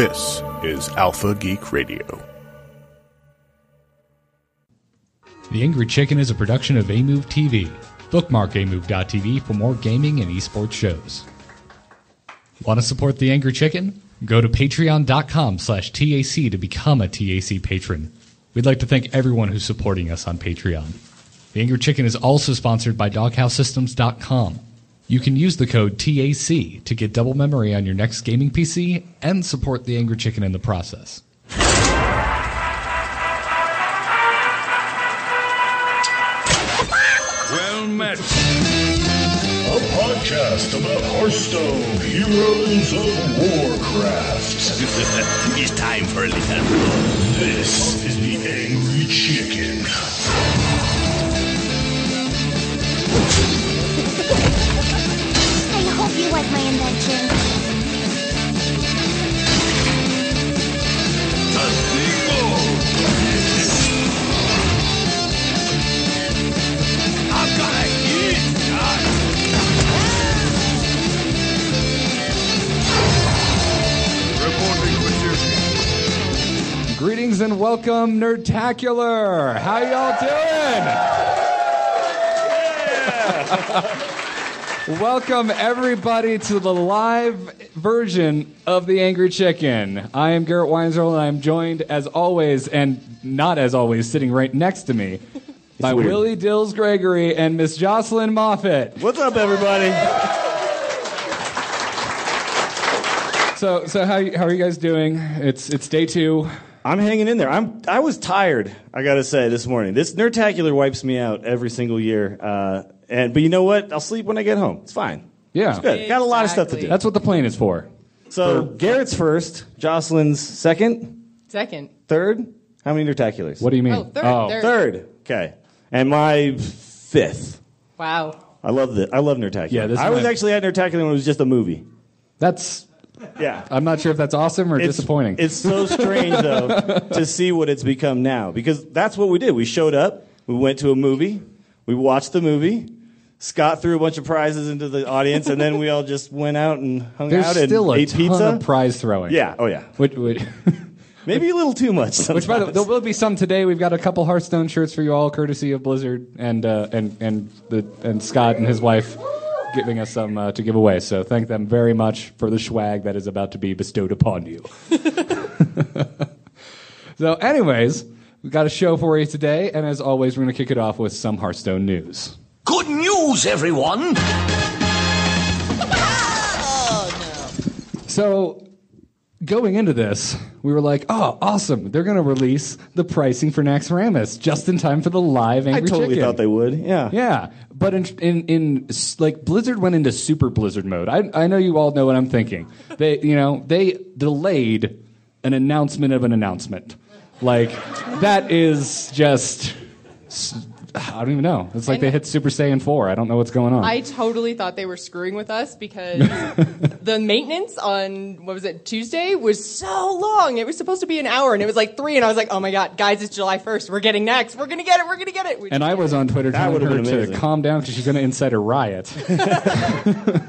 This is Alpha Geek Radio. The Angry Chicken is a production of Amove TV. Bookmark amove.tv for more gaming and esports shows. Want to support The Angry Chicken? Go to patreon.com slash TAC to become a TAC patron. We'd like to thank everyone who's supporting us on Patreon. The Angry Chicken is also sponsored by DoghouseSystems.com. You can use the code TAC to get double memory on your next gaming PC and support The Angry Chicken in the process. Well met. A podcast about Hearthstone, Heroes of Warcraft. it's time for a little. This is the Angry Chicken. I hope you like my invention. I'm gonna eat that. Reporting for duty. Greetings and welcome, Nerdtacular. How y'all doing? welcome everybody to the live version of the Angry Chicken. I am Garrett Weinzierl, and I'm joined, as always, and not as always, sitting right next to me. By weird. Willie Dills Gregory and Miss Jocelyn Moffat. What's up, everybody? So, so how how are you guys doing? It's it's day two. I'm hanging in there. I'm. I was tired. I gotta say this morning. This Nerdtacular wipes me out every single year. Uh, and but you know what? I'll sleep when I get home. It's fine. Yeah, It's good. Got a lot of stuff to do. that's what the plane is for. So Garrett's first, Jocelyn's second, Second. third. How many Nerdtaculars? What do you mean? Oh, third, oh. third. Third. Okay. And my fifth. Wow. I love the. I love Nerdtacular. Yeah, this is I was my- actually at Nerdtacular when it was just a movie. That's Yeah. I'm not sure if that's awesome or It's- disappointing. It's so strange though to see what it's become now because that's what we did. We showed up, we went to a movie, we watched the movie. Scott threw a bunch of prizes into the audience, and then we all just went out and hung There's out and still a ate ton pizza. of prize throwing. yeah, oh yeah, Which, which, maybe a little too much. which by the sometimes. there will be some today. We've got a couple Hearthstone shirts for you all, courtesy of Blizzard and uh, and and the and Scott and his wife giving us some uh, to give away. So thank them very much for the swag that is about to be bestowed upon you. so, anyways, we've got a show for you today, and as always, we're going to kick it off with some Hearthstone news. Good news, everyone. So, going into this, we were like, "Oh, awesome! They're going to release the pricing for Naxxramas just in time for the live I Angry totally Chicken." thought they would. Yeah, Yeah, but in, in in like Blizzard went into super Blizzard mode. I I know you all know what I'm thinking. They you know they delayed an announcement of an announcement. Like that is just s- I don't even know. It's like And- they hit Super Saiyan four. I don't know what's going on. I totally thought they were screwing with us because the maintenance on what was it Tuesday was so long. It was supposed to be an hour and it was like three, and I was like, "Oh my god, guys, it's July first. We're getting next. We're gonna get it. We're gonna get it." We and I was on Twitter That telling would've her been to calm down because she's going to incite a riot.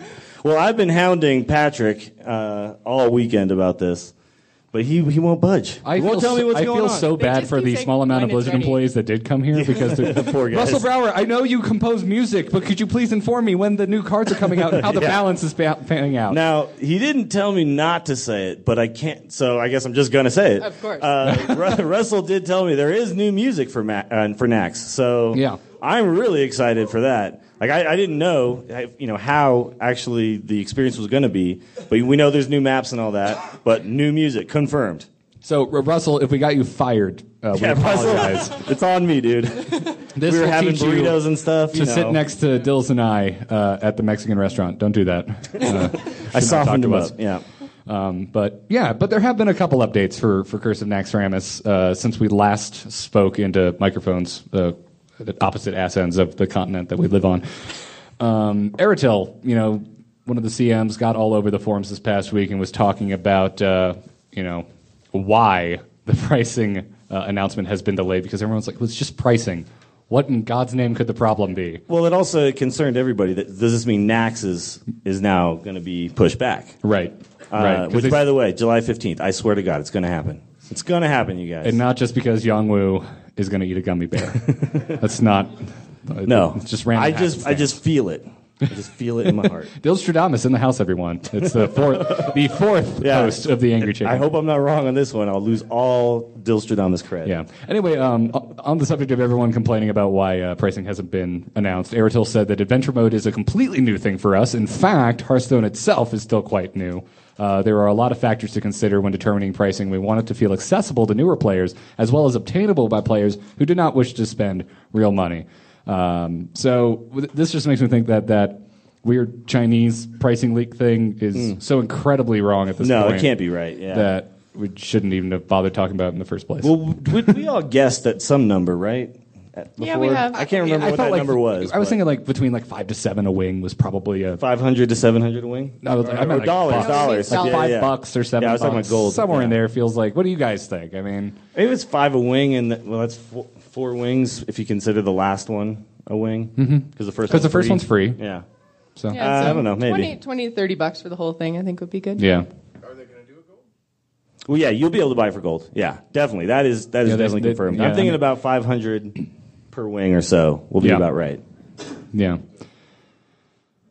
Well, I've been hounding Patrick uh, all weekend about this, but he he won't budge. I he won't feel tell me so, what's I going feel so bad for the small amount of Blizzard ready." employees that did come here because the Poor guys. Russell Brower, I know you compose music, but could you please inform me when the new cards are coming out and how the Yeah. balance is pa- panning out? Now he didn't tell me not to say it, but I can't. So I guess I'm just gonna say it. Of course. Uh, Russell did tell me there is new music for Ma- uh, for Nax. So Yeah. I'm really excited for that. Like I, I didn't know, you know, how actually the experience was going to be, but we know there's new maps and all that. But new music confirmed. So, R- Russell, if we got you fired, uh, we Yeah, Russell, it's on me, dude. This we were having burritos and stuff. to you sit next to Dills and I uh, at the Mexican restaurant. Don't do that. Uh, I softened him up. Yeah. Um, but yeah, but there have been a couple updates for, for Curse of Naxxramas uh, since we last spoke into microphones uh, at opposite ass ends of the continent that we live on. Um, you know, one of the CMs got all over the forums this past week and was talking about, uh, you know, why the pricing uh, announcement has been delayed because everyone's like, well, it's just pricing. What in God's name could the problem be? Well, it also concerned everybody. That does this mean Nax is is now going to be pushed back? Right. Right, 'cause which, by the way, July 15th. I swear to God, it's going to happen. It's going to happen, you guys. and not just because Yongwoo is going to eat a gummy bear. That's not. no, it's just random. I just, I just feel it. I just feel it in my heart. Dilstradamus in the house, everyone. It's the fourth, the fourth Yeah. host of the Angry Chicken. I hope I'm not wrong on this one. I'll lose all Dilstradamus credit. Yeah. Anyway, um, on the subject of everyone complaining about why uh, pricing hasn't been announced, Airtel said that adventure mode is a completely new thing for us. In fact, Hearthstone itself is still quite new. Uh, there are a lot of factors to consider when determining pricing. We want it to feel accessible to newer players, as well as obtainable by players who do not wish to spend real money. Um, so this just makes me think that that weird Chinese pricing leak thing is so incredibly wrong at this. No, point. it can't be right. Yeah. That we shouldn't even have bothered talking about it in the first place. well, we, we all guessed at some number, right? At- Yeah, we have. I can't remember I what felt that like number was. I was but thinking like between like five to seven a wing was probably a. 500 to 700 a wing. I was like, I meant like dollars, bucks. dollars. Like Yeah, five yeah. bucks or seven. Yeah, I was talking about gold. Somewhere in Yeah. there feels like. What do you guys think? I mean, Maybe it's five a wing, and the, well, that's four, four wings if you consider the last one a wing. Because mm-hmm. the first 'Cause one's the first free. one's free. Yeah. so Yeah, Uh, so I don't know, maybe. 20, 20 to 30 bucks for the whole thing, I think would be good. yeah. Are they going to do a gold? Well, yeah, you'll be able to buy for gold. Yeah, definitely. That is that is Yeah, they- definitely they- confirmed. yeah, I'm thinking mean- about 500 per wing or so. Will be Yeah. about right. Yeah.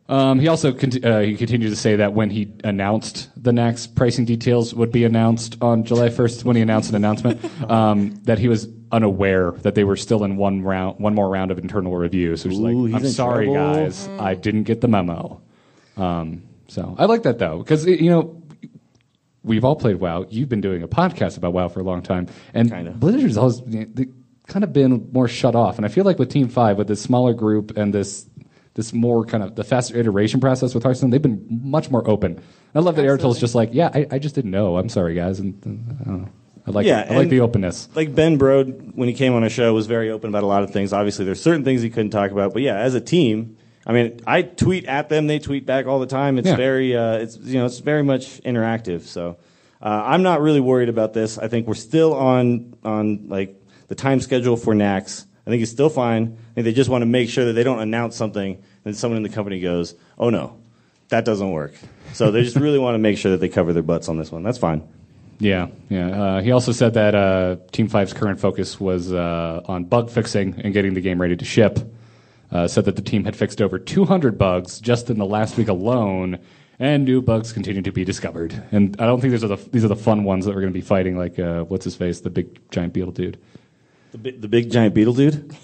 Um, he also conti- uh, he continued to say that when he announced the next pricing details would be announced on July 1st, when he announced an announcement, um, that he was unaware that they were still in one round, one more round of internal review. So he's like, "I'm sorry, trouble." guys, I didn't get the memo." Um, so I like that though, because you know we've all played WoW. You've been doing a podcast about WoW for a long time, and Kinda. Blizzard's always they kind of been more shut off. And I feel like with Team Five, with this smaller group and this this more kind of the faster iteration process with Hearthstone, they've been much more open. I love that Airtel's just like, yeah, I, I just didn't know. I'm sorry, guys, and uh, I don't know. I like Yeah, I like the openness. Like Ben Brode, when he came on a show, was very open about a lot of things. Obviously, there's certain things he couldn't talk about, but yeah, as a team, I mean, I tweet at them, they tweet back all the time. It's Yeah. very, uh, it's you know, it's very much interactive. So uh, I'm not really worried about this. I think we're still on on like the time schedule for Nax. I think it's still fine. I think they just want to make sure that they don't announce something and someone in the company goes, "Oh no, that doesn't work." So they just really want to make sure that they cover their butts on this one. That's fine. Yeah, yeah. Uh, he also said that uh, Team 5's current focus was uh, on bug fixing and getting the game ready to ship. Uh, said that the team had fixed over 200 bugs just in the last week alone, and new bugs continue to be discovered. And I don't think these are the these are the fun ones that we're going to be fighting. Like uh, what's his face, the big giant beetle dude. The, bi- the big giant beetle dude.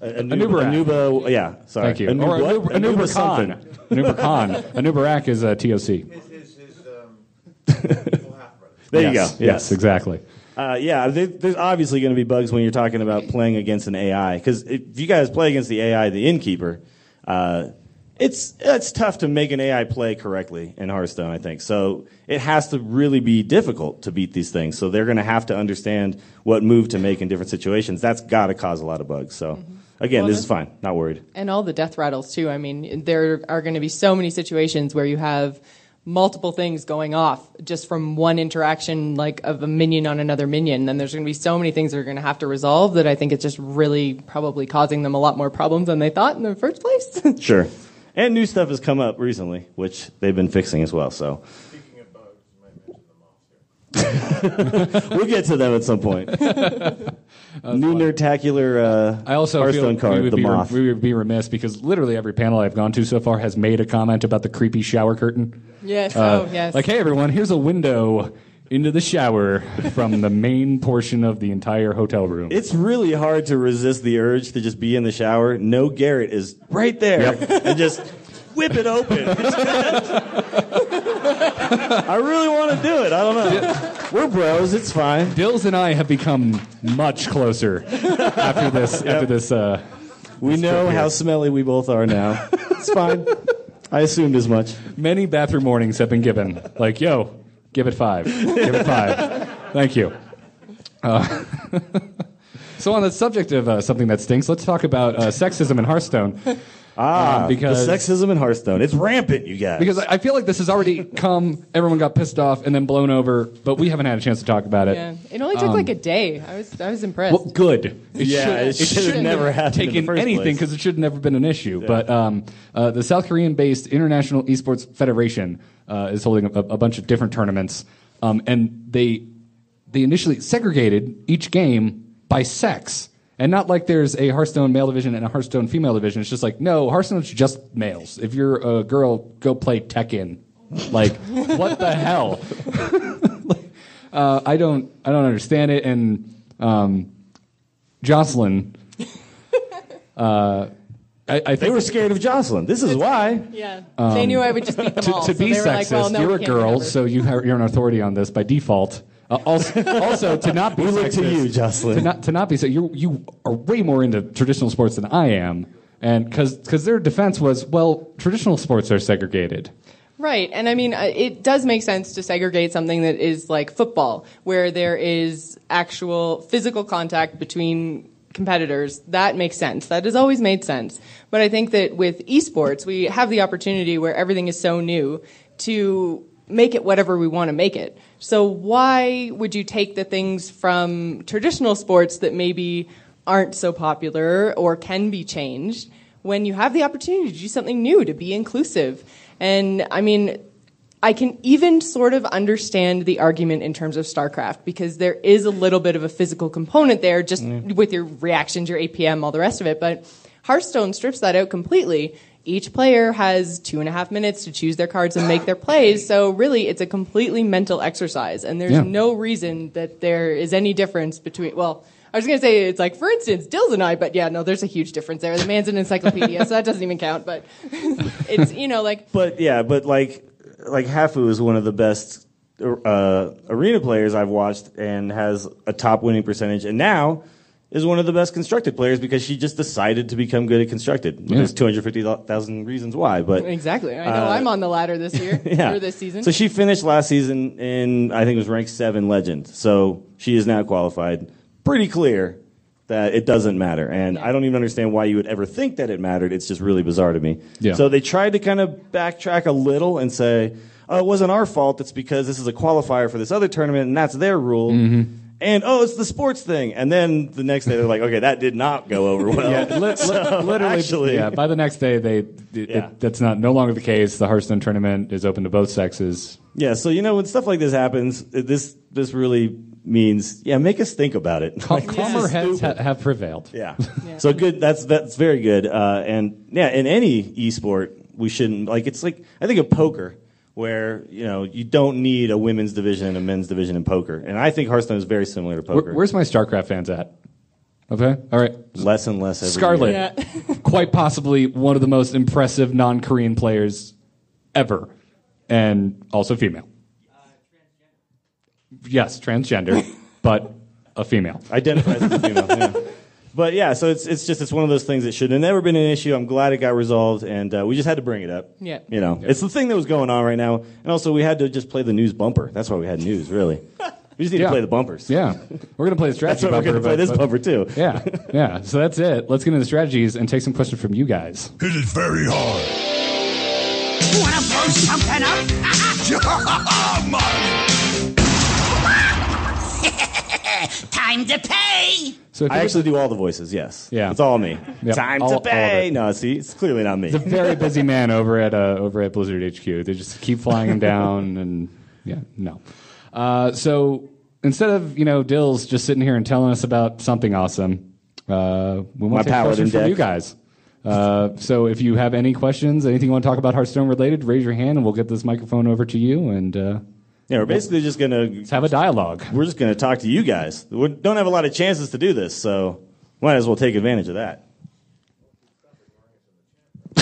A- Anub'arak. Anuba, yeah, sorry. Thank you. Anu- or what? Anub- Anuba Anuba something. Khan. Anuba Khan. Anub'arak is a TOC. His, his, his um, full half brother. There yes, you go. Yes, exactly. Uh, yeah, there, there's obviously going to be bugs when you're talking about playing against an AI. Because if you guys play against the AI, the innkeeper, uh, it's it's tough to make an AI play correctly in Hearthstone. I think so. It has to really be difficult to beat these things. So they're going to have to understand what move to make in different situations. That's got to cause a lot of bugs. So mm-hmm. again, Well, this is fine. Not worried. And all the death rattles too. I mean, there are going to be so many situations where you have multiple things going off just from one interaction, like of a minion on another minion. then there's going to be so many things they're going to have to resolve that I think it's just really probably causing them a lot more problems than they thought in the first place. Sure. And new stuff has come up recently, which they've been fixing as well. So Speaking of bugs, you might mention the moths here. we'll get to them at some point. New Nerdtacular uh, I also Hearthstone feel card, we would, the be, moth. we would be remiss because literally every panel I've gone to so far has made a comment about the creepy shower curtain. yes. Uh, oh, yes. Like, hey everyone, here's a window into the shower from the main portion of the entire hotel room. It's really hard to resist the urge to just be in the shower. No Garrett is right there and just whip it open. I really want to do it. I don't know. We're bros. It's fine. Dills and I have become much closer after this. After this, uh, We know how smelly we both are now. It's fine. I assumed as much. many bathroom mornings have been given. Like, yo, give it five. Give it five. Thank you. Uh, so, on the subject of uh, something that stinks, let's talk about uh, sexism in Hearthstone. Ah, Uh, because- the sexism in Hearthstone. It's rampant, you guys. Because I I feel like this has already come, everyone got pissed off and then blown over, but we haven't had a chance to talk about it. yeah. It only took like a day. I was I was impressed. Well, good. It Yeah, it should have shouldn't never happened in the taken first anything place. because it should have never been an issue. But um, uh, the South Korean-based International Esports Federation uh, is holding a, a bunch of different tournaments, um, and they they initially segregated each game by sex. And not like there's a Hearthstone male division and a Hearthstone female division. It's just like, no, Hearthstone's just males. If you're a girl, go play Tekken. Like, what the hell? uh, I don't, I don't understand it. And um, Jocelyn, uh, I, I They were scared of Jocelyn. This is why. Yeah. they knew I would just beat them to, all. to so be sexist, like, well, no, you're a girl, so you have, you're an authority on this by default. Uh, also, also, to not be We look to sexist- you, Jocelyn. To not, to not be so, you you are way more into traditional sports than I am, and because their defense was, well, traditional sports are segregated. Right. And I mean, uh, it does make sense to segregate something that is like football, where there is actual physical contact between competitors. That makes sense. That has always made sense. But I think that with esports, we have the opportunity where everything is so new to make it whatever we want to make it. So why would you take the things from traditional sports that maybe aren't so popular or can be changed when you have the opportunity to do something new, to be inclusive? And I mean, I can even sort of understand the argument in terms of StarCraft because there is a little bit of a physical component there just with your reactions, your APM, all the rest of it. But Hearthstone strips that out completely. Each player has two and a half minutes to choose their cards and make their plays. So really, it's a completely mental exercise. And there's Yeah. no reason that there is any difference between, well, I was going to say it's like, for instance, Dills and I, but yeah, no, there's a huge difference there. The man's an encyclopedia, so that doesn't even count. But it's, you know, like, But yeah, but like like Hafu is one of the best uh, arena players I've watched and has a top winning percentage, and now is one of the best constructed players because she just decided to become good at constructed. There's 250,000 reasons why, but exactly. I know I'm on the ladder this year, Uh, yeah. or this season. So she finished last season in I think it was ranked seven legend. So she is now qualified. Pretty clear that it doesn't matter, and I don't even understand why you would ever think that it mattered. It's just really bizarre to me. Yeah. So they tried to kind of backtrack a little and say, "Oh, it wasn't our fault. It's because this is a qualifier for this other tournament, and that's their rule." Mm-hmm. And oh, it's the sports thing. And then the next day they're like, "Okay, that did not go over well." Yeah, li- li- So, literally. actually, yeah. By the next day, they it, Yeah. it, that's not no longer the case. The Hearthstone tournament is open to both sexes. Yeah, so you know when stuff like this happens, it- this this really means yeah, make us think about it. Cal- Like, calmer heads ha- have prevailed. yeah. So good. That's that's very good. Uh, and yeah, in any esport, we shouldn't like. It's like I think of poker, where you know you don't need a women's division and a men's division in poker, and I think Hearthstone is very similar to poker. Where, where's my StarCraft fans at? Okay, all right. less and less every Scarlett, year. Yeah. quite possibly one of the most impressive non-Korean players ever, and also female. Yes, transgender, but a female. identifies as a female. yeah. But yeah, so it's it's just it's one of those things that should have never been an issue. I'm glad it got resolved, and uh, we just had to bring it up. Yeah. you know, it's the thing that was going on right now, and also we had to just play the news bumper. That's why we had news, really. We just need Yeah. to play the bumpers. Yeah, we're gonna play the that's strategy why we're going to play but- this but- bumper too. Yeah, yeah. So that's it. Let's get into the strategies and take some questions from you guys. Hit it very hard. Wanna blow something up? Time to pay! So I actually do all the voices. Yes. Yeah. It's all me. Yep, Time all- to pay. No, see, it's clearly not me. It's a very busy man over at uh, over at Blizzard HQ. They just keep flying him down, and yeah, no. Uh, so instead of you know Dills just sitting here and telling us about something awesome, uh, we want to take paladin questions from deck. you guys. Uh, so if you have any questions, anything you want to talk about Hearthstone related, raise your hand, and we'll get this microphone over to you, and uh, yeah, we're basically just going to have a dialogue. we're just going to talk to you guys. We don't have a lot of chances to do this, so might as well take advantage of that.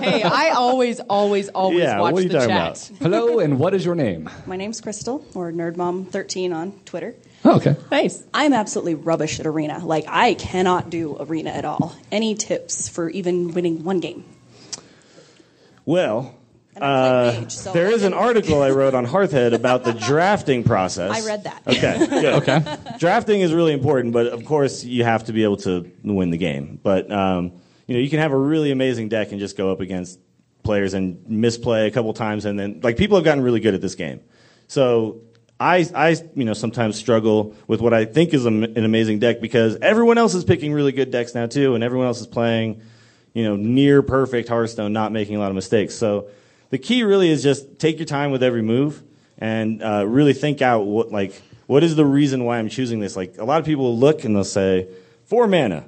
hey, I always, always, always Yeah, watch what are you the talking chat. about? Hello, and what is your name? My name's Crystal, or NerdMom13 on Twitter. Oh, okay. Nice. I'm absolutely rubbish at Arena. Like, I cannot do Arena at all. Any tips for even winning one game? Well, And I play uh, Mage, so there I is an article I wrote on Hearthhead about the drafting process. I read that. Okay, good. Okay. Drafting is really important, but of course you have to be able to win the game. But um, you know, you can have a really amazing deck and just go up against players and misplay a couple times, and then like people have gotten really good at this game. So I, I, you know, sometimes struggle with what I think is a, an amazing deck because everyone else is picking really good decks now too, and everyone else is playing, you know, near perfect Hearthstone, not making a lot of mistakes. So the key really is just take your time with every move and uh, really think out what like what is the reason why I'm choosing this. Like a lot of people will look and they'll say four mana,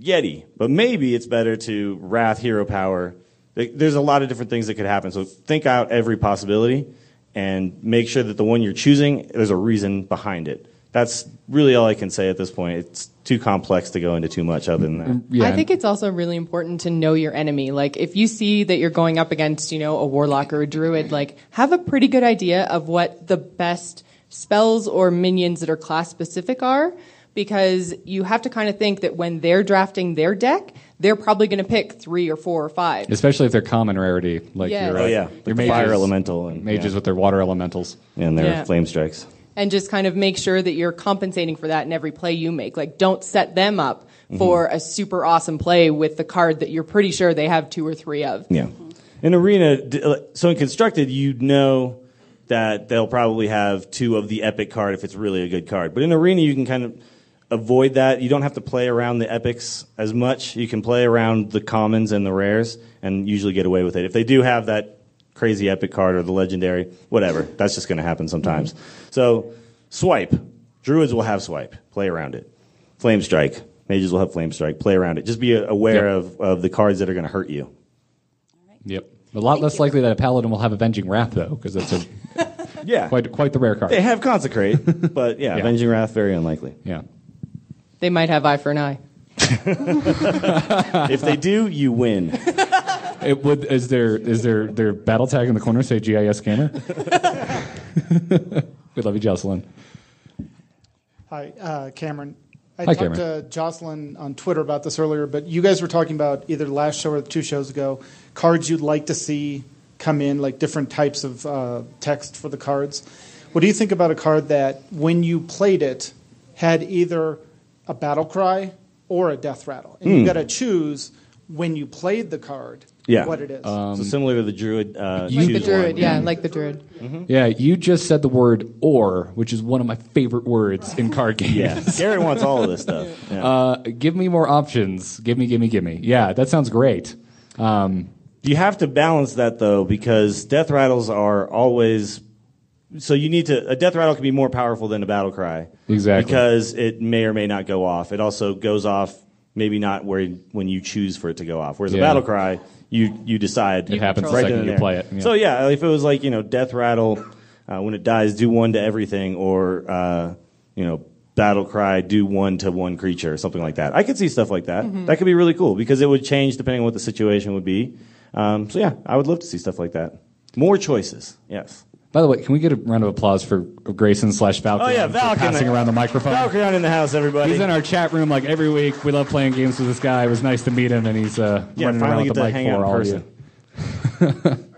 Yeti, but maybe it's better to Wrath Hero Power. There's a lot of different things that could happen. So think out every possibility and make sure that the one you're choosing there's a reason behind it. That's really all I can say at this point. It's too complex to go into too much other than that. Yeah. I think it's also really important to know your enemy. Like if you see that you're going up against, you know, a warlock or a druid, like have a pretty good idea of what the best spells or minions that are class specific are because you have to kind of think that when they're drafting their deck, they're probably going to pick 3 or 4 or 5. Especially if they're common rarity, like Yeah. your, Oh, uh, yeah. your Like the mages, fire elemental and- mages yeah. with their water elementals. And their Yeah. flame strikes. And just kind of make sure that you're compensating for that in every play you make. Like, don't set them up Mm-hmm. for a super awesome play with the card that you're pretty sure they have two or three of. Yeah. In arena, uh, so in constructed, you know that they'll probably have two of the epic card if it's really a good card. But in arena, you can kind of avoid that. You don't have to play around the epics as much. You can play around the commons and the rares and usually get away with it. If they do have that crazy epic card or the legendary, whatever, that's just going to happen sometimes. Mm-hmm. So swipe. Druids will have swipe. Play around it. Flame strike. Mages will have flame strike. Play around it. Just be aware Yep. of, of the cards that are going to hurt you. Yep. A lot less likely that a paladin will have avenging wrath though, because that's a Yeah. quite quite the rare card. They have consecrate, but yeah, Yeah. avenging wrath very unlikely. Yeah. They might have eye for an eye. if they do, you win. It would is there is there their battle tag in the corner say GIS gamer? we love you, Jocelyn. Hi, uh, Cameron. I Hi, talked Cameron. to Jocelyn on Twitter about this earlier, but you guys were talking about either last show or two shows ago cards you'd like to see come in, like different types of uh, text for the cards. What do you think about a card that, when you played it, had either a battle cry or a death rattle, and you got to choose when you played the card Yeah. what it is? so similar to the druid. Uh, Like the choose druid, one. yeah, like the druid. Yeah, you just said the word "or," which is one of my favorite words in card games. Yeah, Garrett wants all of this stuff. Yeah. Uh, give me more options. Give me, give me, give me. Yeah, that sounds great. Um, you have to balance that though, because death rattles are always. So you need to. A death rattle can be more powerful than a battle cry. Exactly. Because it may or may not go off. It also goes off maybe not where when you choose for it to go off. Whereas a Yeah. battle cry, you you decide. It happens the right second you there. play it. Yeah. So yeah, if it was like you know death rattle, uh, when it dies, do one to everything, or uh, you know battle cry, do one to one creature, or something like that. I could see stuff like that. Mm-hmm. That could be really cool because it would change depending on what the situation would be. Um, so yeah, I would love to see stuff like that. More choices, yes. By the way, can we get a round of applause for Grayson slash Valkyrie Oh yeah, for Valkyrie passing around the microphone? Valkyrie in the house, everybody. He's in our chat room like every week. We love playing games with this guy. It was nice to meet him, and he's uh, yeah, running around with the to mic hang for out in all of you.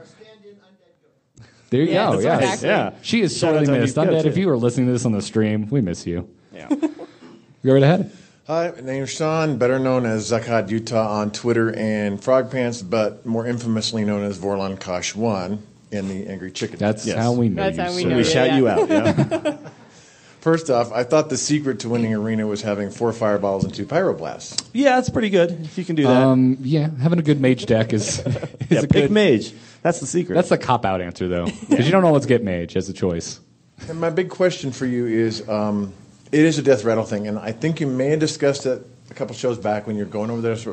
There you Yeah, go. Yeah, exactly. Yeah, she is Shout out sorely missed. Undead Undead, too. if you are listening to this on the stream, we miss you. Yeah. Go right ahead. Hi, my name's Sean, better known as Zakat Utah on Twitter and Frogpants, but more infamously known as Vorlon Kosh One in the Angry Chicken. That's Yes. how we know That's you. how we sir. know we Yeah, shout yeah. you out. Yeah. First off, I thought the secret to winning arena was having four fireballs and two pyroblasts. yeah, that's pretty good if you can do that. Um, yeah, having a good mage deck is, is yeah, a pick good. mage. That's the secret. That's the cop out answer though, because you don't always get mage as a choice. And my big question for you is, um, it is a death rattle thing, and I think you may have discussed it a couple shows back when you're going over this.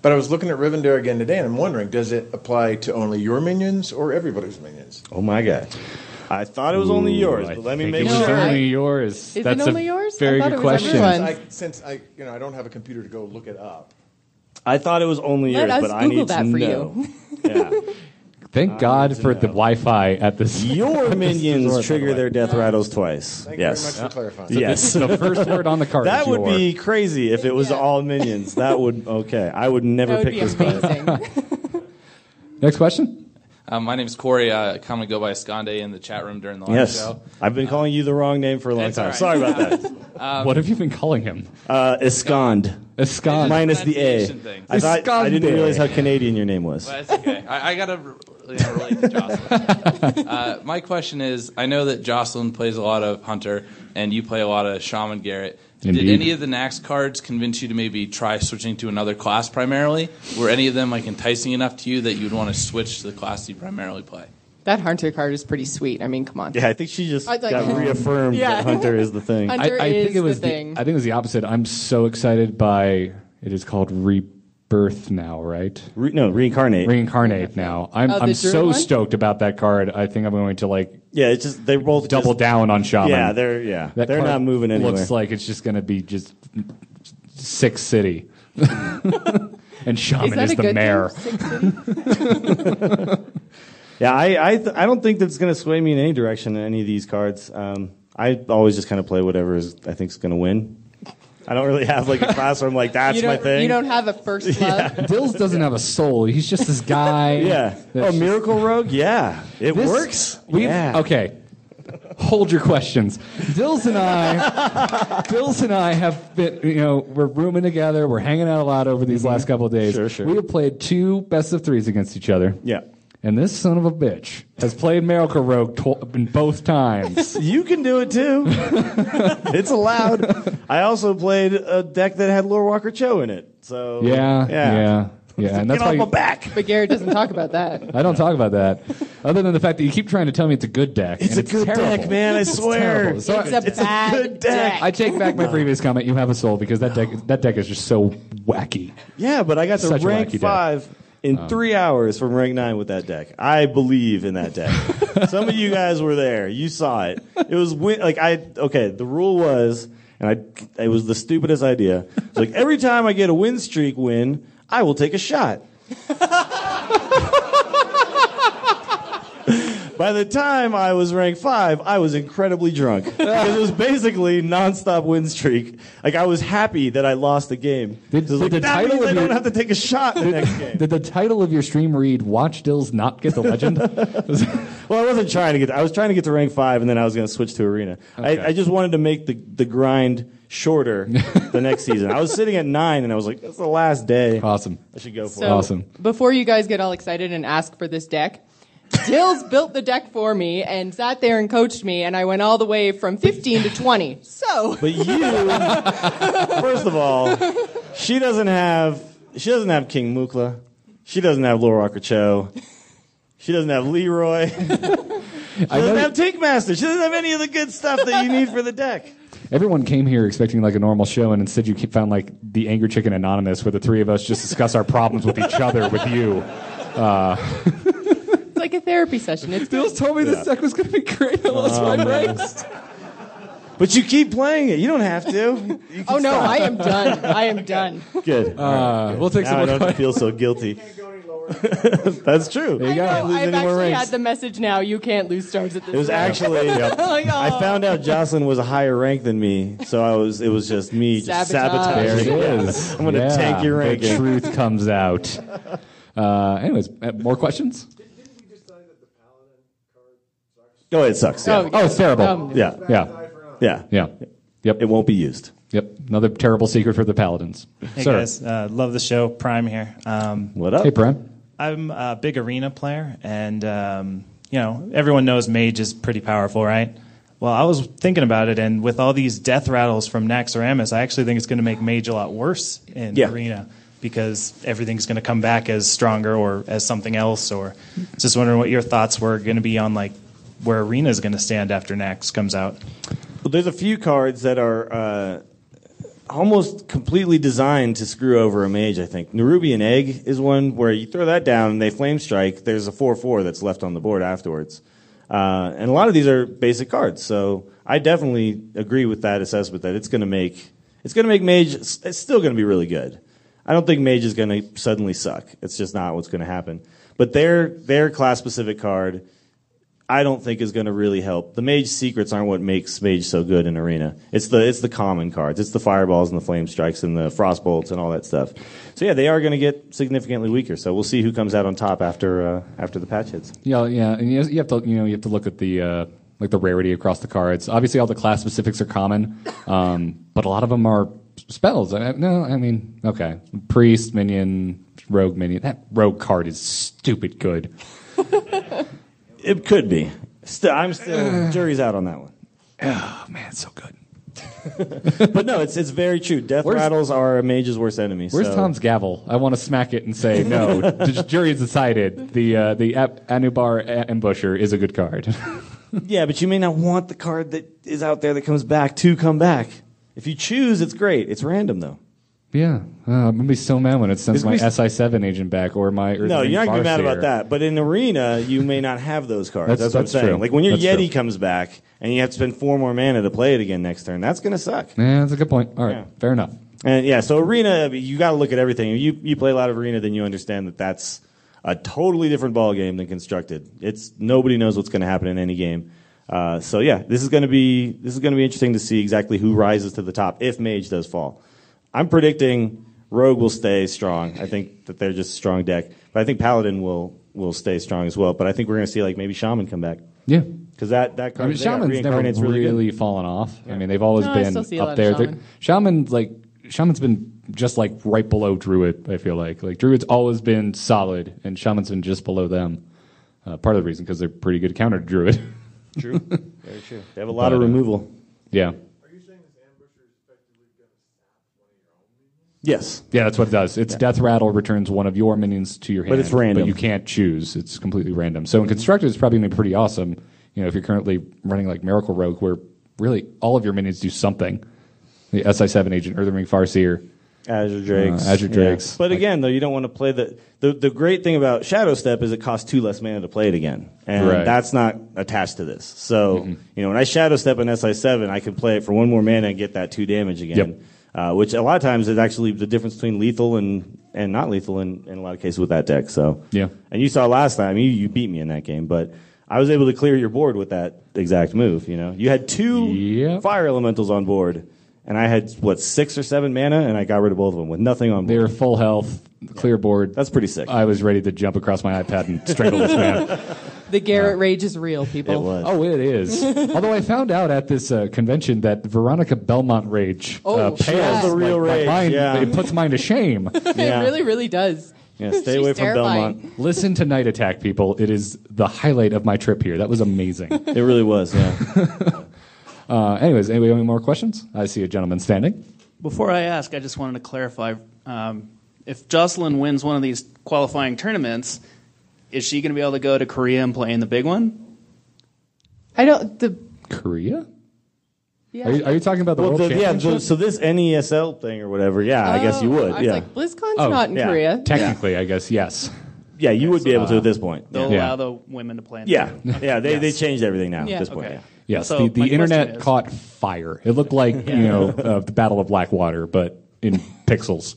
But I was looking at Rivendare again today, and I'm wondering, does it apply to only your minions or everybody's minions? oh my god. I thought it was only Ooh, yours, I but let me think make it was sure. I- only yours. Is it That's only a yours? Very thought good it was question. everyone. I, since I, you know, I don't have a computer to go look it up. I thought it was only Let yours, us but I Google need that to for know. you. yeah. Thank ah, God for the. Wi-Fi at this. Your this minions resort, by the trigger their death rattles twice. Thank you yes. very much for clarifying. Yes. the first word on the card. That is would your. be crazy if it was Yeah. all minions. That would okay. I would never That would pick be this card. amazing. Next question. Um, my is Corey. Uh, I commonly go by Skande in the chat room during the live Yes, show. I've been calling you the wrong name for a long time. all right. Sorry about that. what have you been calling him? Uh, Escond, Escond. minus the A. pronunciation thing. I thought I didn't realize how Canadian your name was. But that's okay. I, I got to you know, relate to Jocelyn. uh, my question is I know that Jocelyn plays a lot of Hunter, and you play a lot of Shaman Garrett. Did any of the Nax cards convince you to maybe try switching to another class primarily? Were any of them like enticing enough to you that you would want to switch to the class you primarily play? That hunter card is pretty sweet. I mean, come on. Yeah, I think she just I like- got reaffirmed Yeah. that Hunter is the thing. Hunter I, I is think it was the thing. I think it was the opposite. I'm so excited by it is called Rebirth now, right? Re- no, reincarnate. Reincarnate now. I'm Oh, the I'm druid so one? stoked about that card. I think I'm going to like Yeah, it's just they're both double just- down on Shaman. Yeah, they're yeah, That they're card not moving anywhere. Looks like it's just going to be just six city. and Shaman that is, a the good mayor. thing? Six City? Yeah, I I, th- I don't think that's going to sway me in any direction in any of these cards. Um, I always just kind of play whatever is, I think is going to win. I don't really have like a class where I'm like that's my thing. You don't have a first love. Dills doesn't have a soul. He's just this guy. yeah. that's Oh, Miracle Rogue. Yeah, it This- works. We've, yeah. Okay. Hold your questions. Dills and I, Dills and I have been, you know, we're rooming together. We're hanging out a lot over these last couple of days. Mm-hmm. Sure, sure. We have played two best of threes against each other. Yeah. And this son of a bitch has played Miracle Rogue tw- in both times. You can do it too. it's allowed. I also played a deck that had Lorewalker Cho in it. So Yeah, yeah, yeah, yeah. And Get that's off why my back. But Garrett doesn't talk about that. I don't talk about that. Other than the fact that you keep trying to tell me it's a good deck. It's and a good terrible. deck, man. I swear. terrible. So It's a It's a good deck. I take back my previous comment. You have a soul because that deck that deck is just so wacky. Yeah, but I got to Such a rank wacky deck. In um, three hours from rank nine with that deck. I believe in that deck. Some of you guys were there. You saw it. It was win- like I okay. The rule was, and I it was the stupidest idea. It's like every time I get a win streak win, I will take a shot. By the time I was ranked five, I was incredibly drunk because it was basically nonstop win streak. Like I was happy that I lost the game. Did- did like, the that title means of I your- don't have to take a shot the next game. Did the title of your stream read "Watch Dills not get the legend"? Well, I wasn't trying to get. I was trying to get to rank five, and then I was going to switch to arena. Okay. I, I just wanted to make the the grind shorter the next season. I was sitting at nine, and I was like, "That's the last day. awesome. I should go for So it." Awesome. before you guys get all excited and ask for this deck, Dills built the deck for me and sat there and coached me, and I went all the way from 15 to 20. So But you, first of all, she doesn't have. She doesn't have King Mukla. She doesn't have Lorewalker Cho. She doesn't have Leroy. She I doesn't know have Tinkmaster. She doesn't have any of the good stuff that you need for the deck. everyone came here expecting like a normal show, and instead you found like the Angry Chicken Anonymous, where the three of us just discuss our problems with each other with you. Uh, it's like a therapy session. It's Dills told me this deck was going to be great. I lost my ranks. But you keep playing it. You don't have to. You can oh no, stop. I am done. I am done. Good. Uh, we'll take now some I more don't have feel so guilty. That's true. There you go. I know, lose I've any more actually ranks. had the message now. You can't lose stars at this. It was point. actually. Like, I oh. found out Jocelyn was a higher rank than me, so I was. It was just me just Sabotage. Sabotaging. it Yeah. I'm gonna Yeah, tank your rank. The truth comes out. Uh, anyways, uh, more questions? Oh, it sucks. Yeah. Oh, Oh, it's terrible. Um, yeah. yeah, Yeah. yeah. Yep, It won't be used. yep. Another terrible secret for the paladins. Hey Sir. guys, uh, love the show. Prime here. Um, What up? Hey, Prime. I'm a big arena player, and um, you know everyone knows mage is pretty powerful, right? Well, I was thinking about it, and with all these death rattles from Naxxramas, I actually think it's going to make mage a lot worse in Yeah. arena because everything's going to come back as stronger or as something else. Or just wondering what your thoughts were going to be on like where arena is going to stand after Nax comes out. Well, there's a few cards that are uh, almost completely designed to screw over a mage. I think Nerubian Egg is one where you throw that down and they flame strike. There's a four-four that's left on the board afterwards, uh, and a lot of these are basic cards. So I definitely agree with that assessment that it's going to make it's going to make mage. It's still going to be really good. I don't think mage is going to suddenly suck. It's just not what's going to happen. But their their class specific card. I don't think is going to really help. The mage secrets aren't what makes mage so good in arena. It's the it's the common cards. It's the fireballs and the flame strikes and the frost bolts and all that stuff. So yeah, they are going to get significantly weaker. So we'll see who comes out on top after uh, after the patch hits. Yeah, yeah, and you have to you know you have to look at the uh, like the rarity across the cards. Obviously, all the class specifics are common, um, but a lot of them are spells. I, no, I mean, okay, priest, minion, rogue, minion. That rogue card is stupid good. It could be. Still, I'm still jury's out on that one. Oh man, it's so good. but no, it's it's very true. Death Where's- rattles are a mage's worst enemy. Where's so- Tom's gavel? I want to smack it and say no. the jury has decided the uh, the Ap- Anub'ar A- Ambusher is a good card. Yeah, but you may not want the card that is out there that comes back to come back. If you choose, it's great. It's random though. Yeah, uh, I'm gonna be so mad when it sends It's my gonna be- SI7 agent back or my. No, you're not gonna be mad about that. But in arena, you may not have those cards. That's- That's, what I'm that's saying. true. Like when your That's Yeti true. comes back and you have to spend four more mana to play it again next turn, that's gonna suck. Yeah, that's a good point. All right, Yeah. fair enough. And yeah, so arena, you got to look at everything. If you you play a lot of arena, then you understand that that's a totally different ball game than constructed. It's nobody knows what's going to happen in any game. Uh, so yeah, this is going to be this is going to be interesting to see exactly who rises to the top if Mage does fall. I'm predicting Rogue will stay strong. I think that they're just a strong deck, but I think Paladin will will stay strong as well. But I think we're going to see like maybe Shaman come back Yeah. because that that card I mean, Shaman's never really, really, fallen off. I mean, they've always No, been still see a lot up there. They're- Shaman. Shaman's like Shaman's been just like right below Druid. I feel like like Druid's always been solid, and Shaman's been just below them. Uh, part of the reason because they're pretty good counter to Druid. True, very true. They have a lot But, of uh, removal. yeah, Yes. yeah, that's what it does. It's Death Rattle returns one of your minions to your hand, But it's random. But you can't choose. It's completely random. So in constructed, it's probably going to be pretty awesome. You know, if you're currently running like Miracle Rogue, where really all of your minions do something. The SI7 agent, Earthring Ring Farseer, Azure Drakes. Uh, Azure Yeah. Drakes. But again, though, you don't want to play the, the. The great thing about Shadowstep is it costs two less mana to play it again. And Right. that's not attached to this. So, you know, when I Shadowstep an SI7, I can play it for one more mana and get that two damage again. Yep. Uh, which a lot of times is actually the difference between lethal and, and not lethal in, in a lot of cases with that deck. So, Yeah. And you saw last time, you, you beat me in that game, but I was able to clear your board with that exact move. You know, you had two Yep. fire elementals on board, and I had what six or seven mana, and I got rid of both of them with nothing on board. They were full health, clear board. That's pretty sick. I was ready to jump across my iPad and strangle this man. The Garrett rage is real, people. It was. Oh, it is. Although I found out at this uh, convention that Veronica Belmont rage Oh, uh, she pales has the real like, my rage, mind- yeah. It puts mine to shame. Yeah. It really, really does. Yeah, stay She's away from terrifying. Belmont. Listen to Night Attack, people. It is the highlight of my trip here. That was amazing. It really was. Yeah. Uh, anyways, anybody have any more questions? I see a gentleman standing. Before I ask, I just wanted to clarify um, if Jocelyn wins one of these qualifying tournaments, is she going to be able to go to Korea and play in the big one? I don't. The Korea? yeah. Are you, are you talking about the well, World the, yeah. Championship? So, so this NESL thing or whatever. Yeah, I guess you would. Oh, I was yeah. like, BlizzCon's Oh, not in yeah. Korea. Technically, I guess yes. yeah, you would be able to at this point. They'll Yeah. allow the women to play in Yeah. the Yeah. They, they changed everything now Yeah. at this point. Okay. Yeah. Yes, So the, my the question internet is- caught fire. It looked like you know uh, the Battle of Blackwater, but in pixels.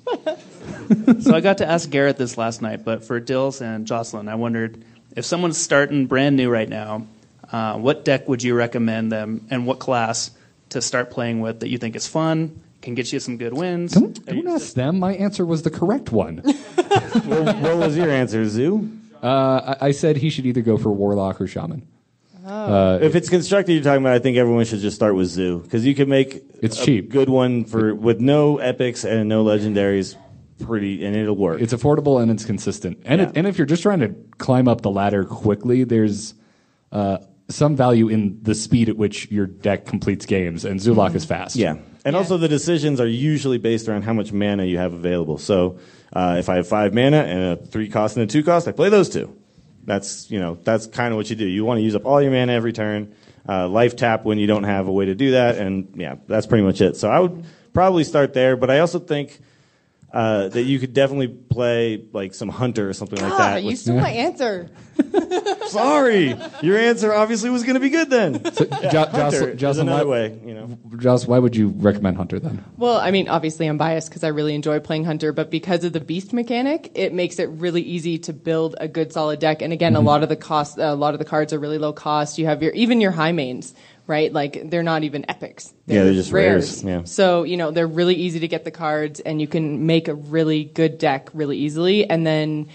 so I got to ask Garrett this last night, but for Dills and Jocelyn, I wondered if someone's starting brand new right now, uh, what deck would you recommend them and what class to start playing with that you think is fun, can get you some good wins? Don't, don't ask them. My answer was the correct one. what, what was your answer, Zoo? Uh, I, I said he should either go for Warlock or Shaman. Uh, If it's constructed, you're talking about. I think everyone should just start with Zoo because you can make It's a cheap. good one for with no epics and no legendaries. Pretty and it'll work. It's affordable and it's consistent. And it, and if you're just trying to climb up the ladder quickly, there's uh, some value in the speed at which your deck completes games, and Zoolock is fast. Yeah. And also, the decisions are usually based around how much mana you have available. So, uh, if I have five mana and a three cost and a two cost, I play those two. That's you know that's kind of what you do. You want to use up all your mana every turn. Uh, life tap when you don't have a way to do that, and yeah, that's pretty much it. So I would probably start there. But I also think uh, that you could definitely play like some hunter or something like God, that. you with- stole my answer. Sorry, your answer obviously was going to be good then. So, Jo- Hunter Jocelyn, is Jocelyn, another why, way, you know. Joss, why would you recommend Hunter then? Well, I mean, obviously I'm biased because I really enjoy playing Hunter, but because of the beast mechanic, it makes it really easy to build a good solid deck. And again, a lot of the cost, a lot of the cards are really low cost. You have your even your high mains, right? Like they're not even epics. Yeah, they're just rares, yeah. So you know they're really easy to get the cards, and you can make a really good deck really easily, and then.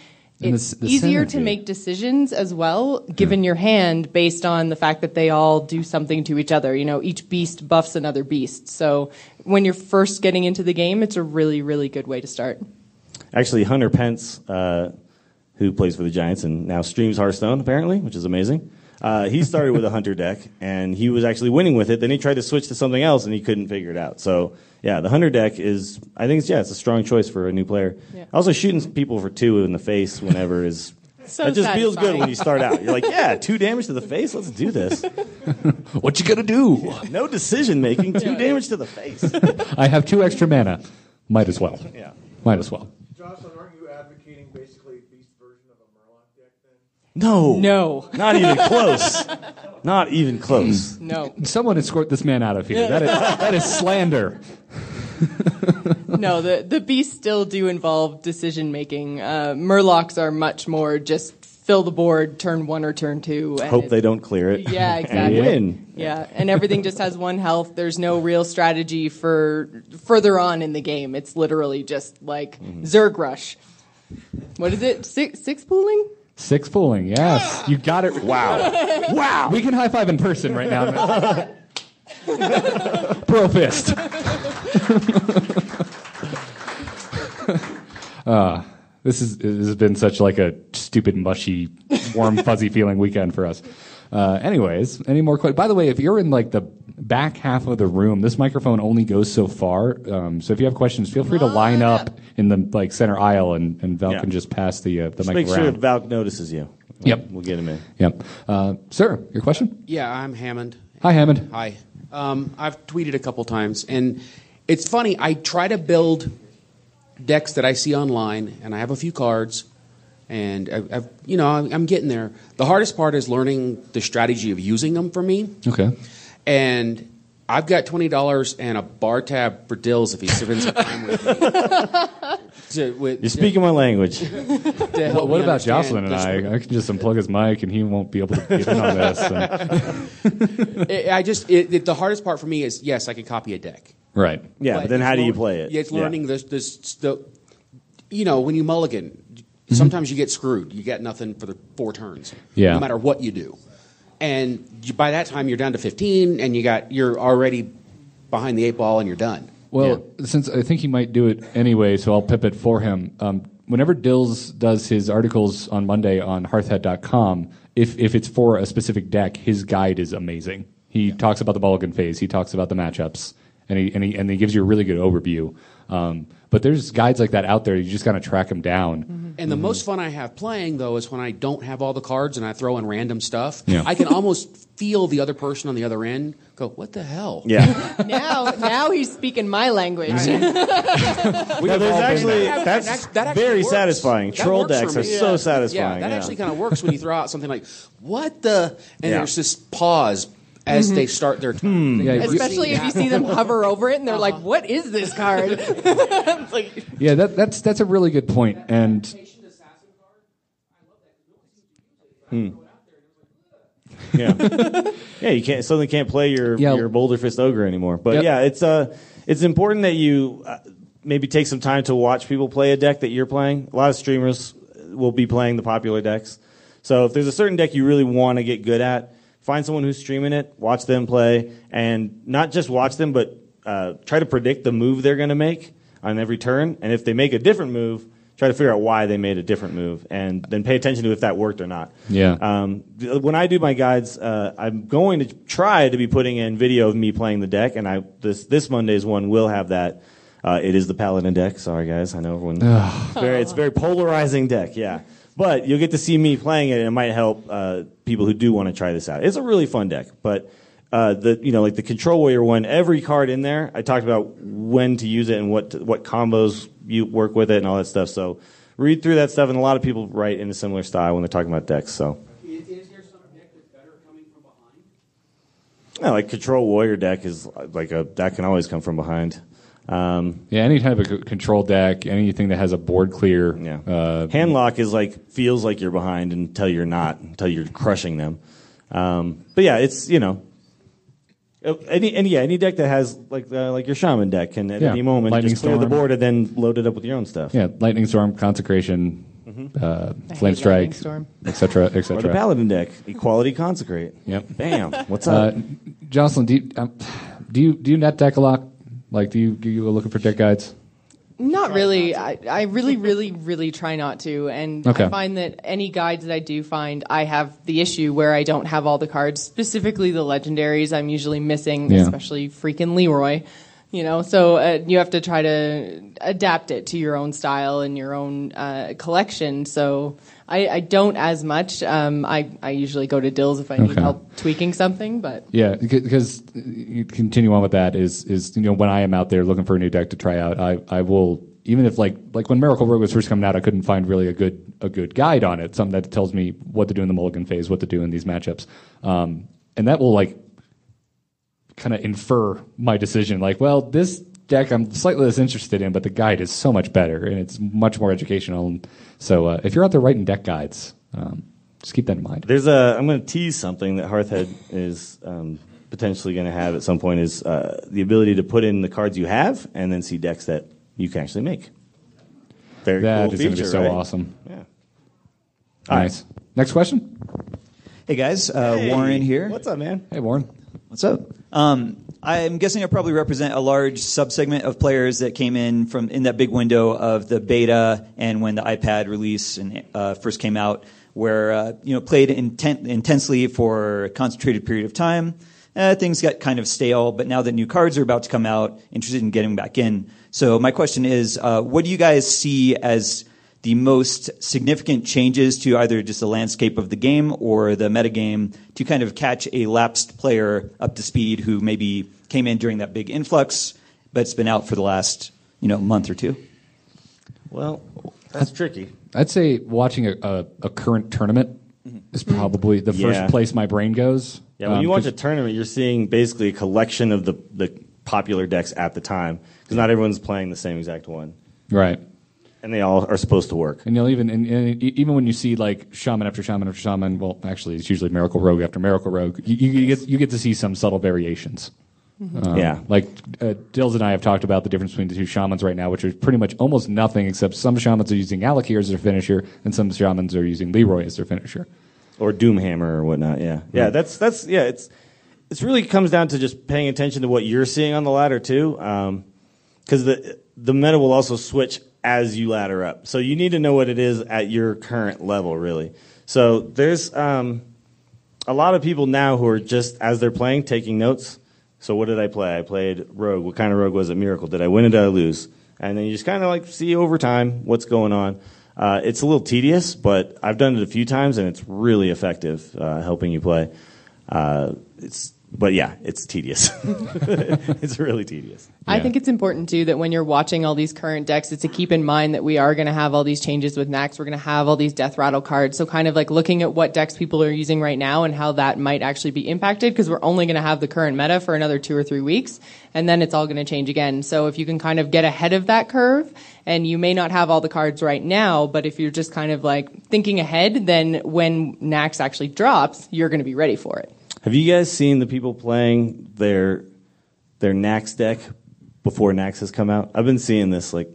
And It's s- the easier to make decisions as well, given your hand, based on the fact that they all do something to each other. You know, each beast buffs another beast. So when you're first getting into the game, it's a really, really good way to start. Actually, Hunter Pence, uh, who plays for the Giants and now streams Hearthstone, apparently, which is amazing. Uh, he started with a hunter deck, and he was actually winning with it. Then he tried to switch to something else, and he couldn't figure it out. So yeah, the hunter deck is I think it's yeah, it's a strong choice for a new player. Yeah. Also, shooting people for two in the face whenever is. So that just feels good when you start out. You're like, yeah, two damage to the face. Let's do this. what you gonna do? No decision making. Two damage to the face. I have two extra mana. Might as well. Yeah. Might as well. Jocelyn, aren't you advocating basically Beast version of a Murloc deck then? No. No. Not even close. Not even close. No. Someone escort this man out of here. That is, that is slander. no, the the beasts still do involve decision making. Uh, Murlocs are much more just fill the board, turn one or turn two. And Hope it- they don't clear it. Yeah, And exactly. win. Yeah, and everything just has one health. There's no real strategy for further on in the game. It's literally just like Mm-hmm. Zerg Rush. What is it? Six six pooling? Six fooling. Yes, you got it. Wow. wow. We can high five in person right now. Pro fist. uh, this is this has been such like a stupid, mushy, warm, fuzzy feeling weekend for us. Uh, anyways, any more questions? By the way, if you're in like the back half of the room, this microphone only goes so far. Um, so if you have questions, feel free to line up in the like center aisle, and, and Val Yeah. can just pass the uh, the Just mic make around. sure Valk notices you. Yep. We'll get him in. Yep. Uh, sir, your question? Yeah, I'm Hammond. Hi, Hammond. Hi. Um, I've tweeted a couple times, and it's funny. I try to build decks that I see online, and I have a few cards, and I've, I've, you know, I'm, I'm getting there. The hardest part is learning the strategy of using them for me, Okay. and I've got twenty dollars and a bar tab for Dills if he spends some time with me. To- with- You're speaking my language. to help What, about Jocelyn and I? I can just unplug his mic and he won't be able to get in on this. and- I I just it, it, the hardest part for me is yes, I can copy a deck. right. Yeah, but then how do you play it? Yeah, it's Yeah. learning this this the you know when you mulligan, Mm-hmm. sometimes you get screwed. You get nothing for the four turns. Yeah. no matter what you do, and you, by that time you're down to fifteen, and you got you're already behind the eight ball, and you're done. Well, since I think he might do it anyway, so I'll pip it for him. Um, whenever Dills does his articles on Monday on hearthhead.com, if, if it's for a specific deck, his guide is amazing. He talks about the mulligan phase, he talks about the matchups, and he, and he, and he gives you a really good overview. Um, but there's guides like that out there, you just got to track them down. Mm-hmm. And the most fun I have playing though is when I don't have all the cards and I throw in random stuff. Yeah. I can almost feel the other person on the other end go, "What the hell?" Yeah. now now he's speaking my language. No, there's actually that's That- that actually very works. satisfying. That Troll decks are me. so satisfying. Yeah, that yeah. actually kind of works when you throw out something like, "What the?" and Yeah. there's this pause as they start their turn. They've never Especially seen if you see them hover over it and they're like, "What is this card?" Like, Yeah, that, that's, that's a really good point. And yeah, yeah. You can't suddenly can't play your Yeah. your Boulder Fist Ogre anymore. But Yep. yeah, it's uh, it's important that you uh, maybe take some time to watch people play a deck that you're playing. A lot of streamers will be playing the popular decks. So if there's a certain deck you really want to get good at, find someone who's streaming it, watch them play, and not just watch them, but uh, try to predict the move they're going to make on every turn. And if they make a different move, try to figure out why they made a different move, and then pay attention to if that worked or not. Yeah. Um, when I do my guides, uh, I'm going to try to be putting in video of me playing the deck, and I this this Monday's one will have that. Uh, it is the Paladin deck. Sorry, guys. I know everyone. very, it's a very polarizing deck. Yeah, but you'll get to see me playing it, and it might help uh, people who do want to try this out. It's a really fun deck, but. Uh, the you know like the control warrior one every card in there I talked about when to use it and what what combos you work with it and all that stuff so read through that stuff and a lot of people write in a similar style when they're talking about decks so Is, is there some deck that's better coming from behind? Yeah, like control warrior deck is like a that can always come from behind. Um, yeah, any type of c- control deck, anything that has a board clear. Yeah. Uh, Handlock is like feels like you're behind until you're not, until you're crushing them. Um, but yeah, it's you know, uh, any any yeah any deck that has like uh, like your shaman deck can at Yeah. any moment Lightning just clear the board and then load it up with your own stuff. yeah, lightning storm, consecration, Mm-hmm. uh, flame strike, Lightning Storm. etc., Or the etc. paladin deck, equality consecrate. Yep. Bam. What's Uh, up? Jocelyn, do you, um, do you do you net deck a lot? Like, do you do you go looking for deck guides? Not really. I, I really, really, really try not to. And Okay. I find that any guides that I do find, I have the issue where I don't have all the cards, specifically the legendaries. I'm usually missing, Yeah. especially freaking Leeroy. You know, so uh, you have to try to adapt it to your own style and your own uh, collection. So I, I don't as much. Um, I, I usually go to Dills if I need Okay. help tweaking something, but Yeah, because you continue on with that is is you know when I am out there looking for a new deck to try out, I I will even if like like when Miracle Rogue was first coming out, I couldn't find really a good a good guide on it, something that tells me what to do in the Mulligan phase, what to do in these matchups, um, and that will like kind of infer my decision. Like, well, this deck I'm slightly less interested in, but the guide is so much better and it's much more educational. And so uh, if you're out there writing deck guides, um, just keep that in mind. There's a. I'm going to tease something that Hearthhead is um, potentially going to have at some point is uh, the ability to put in the cards you have and then see decks that you can actually make. Very That cool is gonna be so right? awesome. Yeah. Nice. Next question. Hey guys, uh, Hey, Warren here. What's up, man? Hey, Warren. What's up? Um, I'm guessing I probably represent a large subsegment of players that came in from in that big window of the beta and when the iPad release and uh, first came out, where uh, you know played intent, intensely for a concentrated period of time. Uh, things got kind of stale, but now that new cards are about to come out, interested in getting back in. So my question is, uh, what do you guys see as the most significant changes to either just the landscape of the game or the metagame to kind of catch a lapsed player up to speed who maybe came in during that big influx, but it's been out for the last you know month or two. Well, that's tricky. I'd say watching a, a, a current tournament is probably the first place my brain goes. Yeah, when Um, you watch 'cause- a tournament, you're seeing basically a collection of the, the popular decks at the time because not everyone's playing the same exact one, right, and they all are supposed to work. and you'll even and, and even when you see like shaman after shaman after shaman, well, actually, it's usually miracle rogue after miracle rogue. You, you, you get you get to see some subtle variations. Um, Yeah. like uh, Dills and I have talked about the difference between the two shamans right now, which is pretty much almost nothing, except some shamans are using Al'Akir as their finisher, and some shamans are using Leeroy as their finisher. or Doomhammer or whatnot. Yeah, yeah. Right. That's that's yeah. It's it's really comes down to just paying attention to what you're seeing on the ladder too, because the the meta will also switch as you ladder up. So you need to know what it is at your current level, really. So there's um, a lot of people now who are just as they're playing taking notes. So what did I play? I played rogue. What kind of rogue was it? Miracle. Did I win or did I lose? And then you just kind of like see over time what's going on. Uh, it's a little tedious, but I've done it a few times and it's really effective uh, helping you play. Uh, it's but yeah, it's tedious. it's really tedious. I think it's important too that when you're watching all these current decks, it's to keep in mind that we are going to have all these changes with Naxx. We're going to have all these death rattle cards. So kind of like looking at what decks people are using right now and how that might actually be impacted because we're only going to have the current meta for another two or three weeks, and then it's all going to change again. So if you can kind of get ahead of that curve, and you may not have all the cards right now, but if you're just kind of like thinking ahead, then when Naxx actually drops, you're going to be ready for it. Have you guys seen the people playing their their Naxx deck before Naxx has come out? I've been seeing this like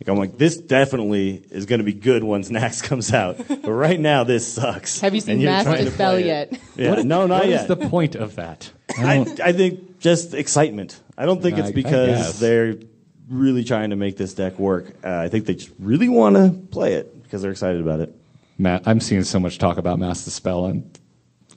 like I'm like this definitely is going to be good once Naxx comes out, but right now this sucks. Have you seen And you're Mass trying to Dispel yet? Yeah, What is- no, not what yet. is the point of that? I, I think just excitement. I don't think I- it's because they're really trying to make this deck work. Uh, I think they just really want to play it because they're excited about it. Matt, I'm seeing so much talk about Mass Dispel and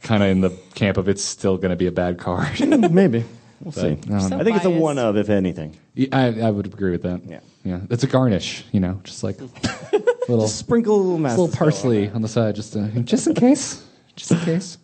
kind of in the camp of it's still going to be a bad card. Maybe. We'll But, see. I don't. I think it's a one of, if anything. Yeah, I, I would agree with that. Yeah. yeah. It's a garnish, you know, just like little Just sprinkle a little just Mass little Dispel on parsley on, the side, just to, just in case, just in case.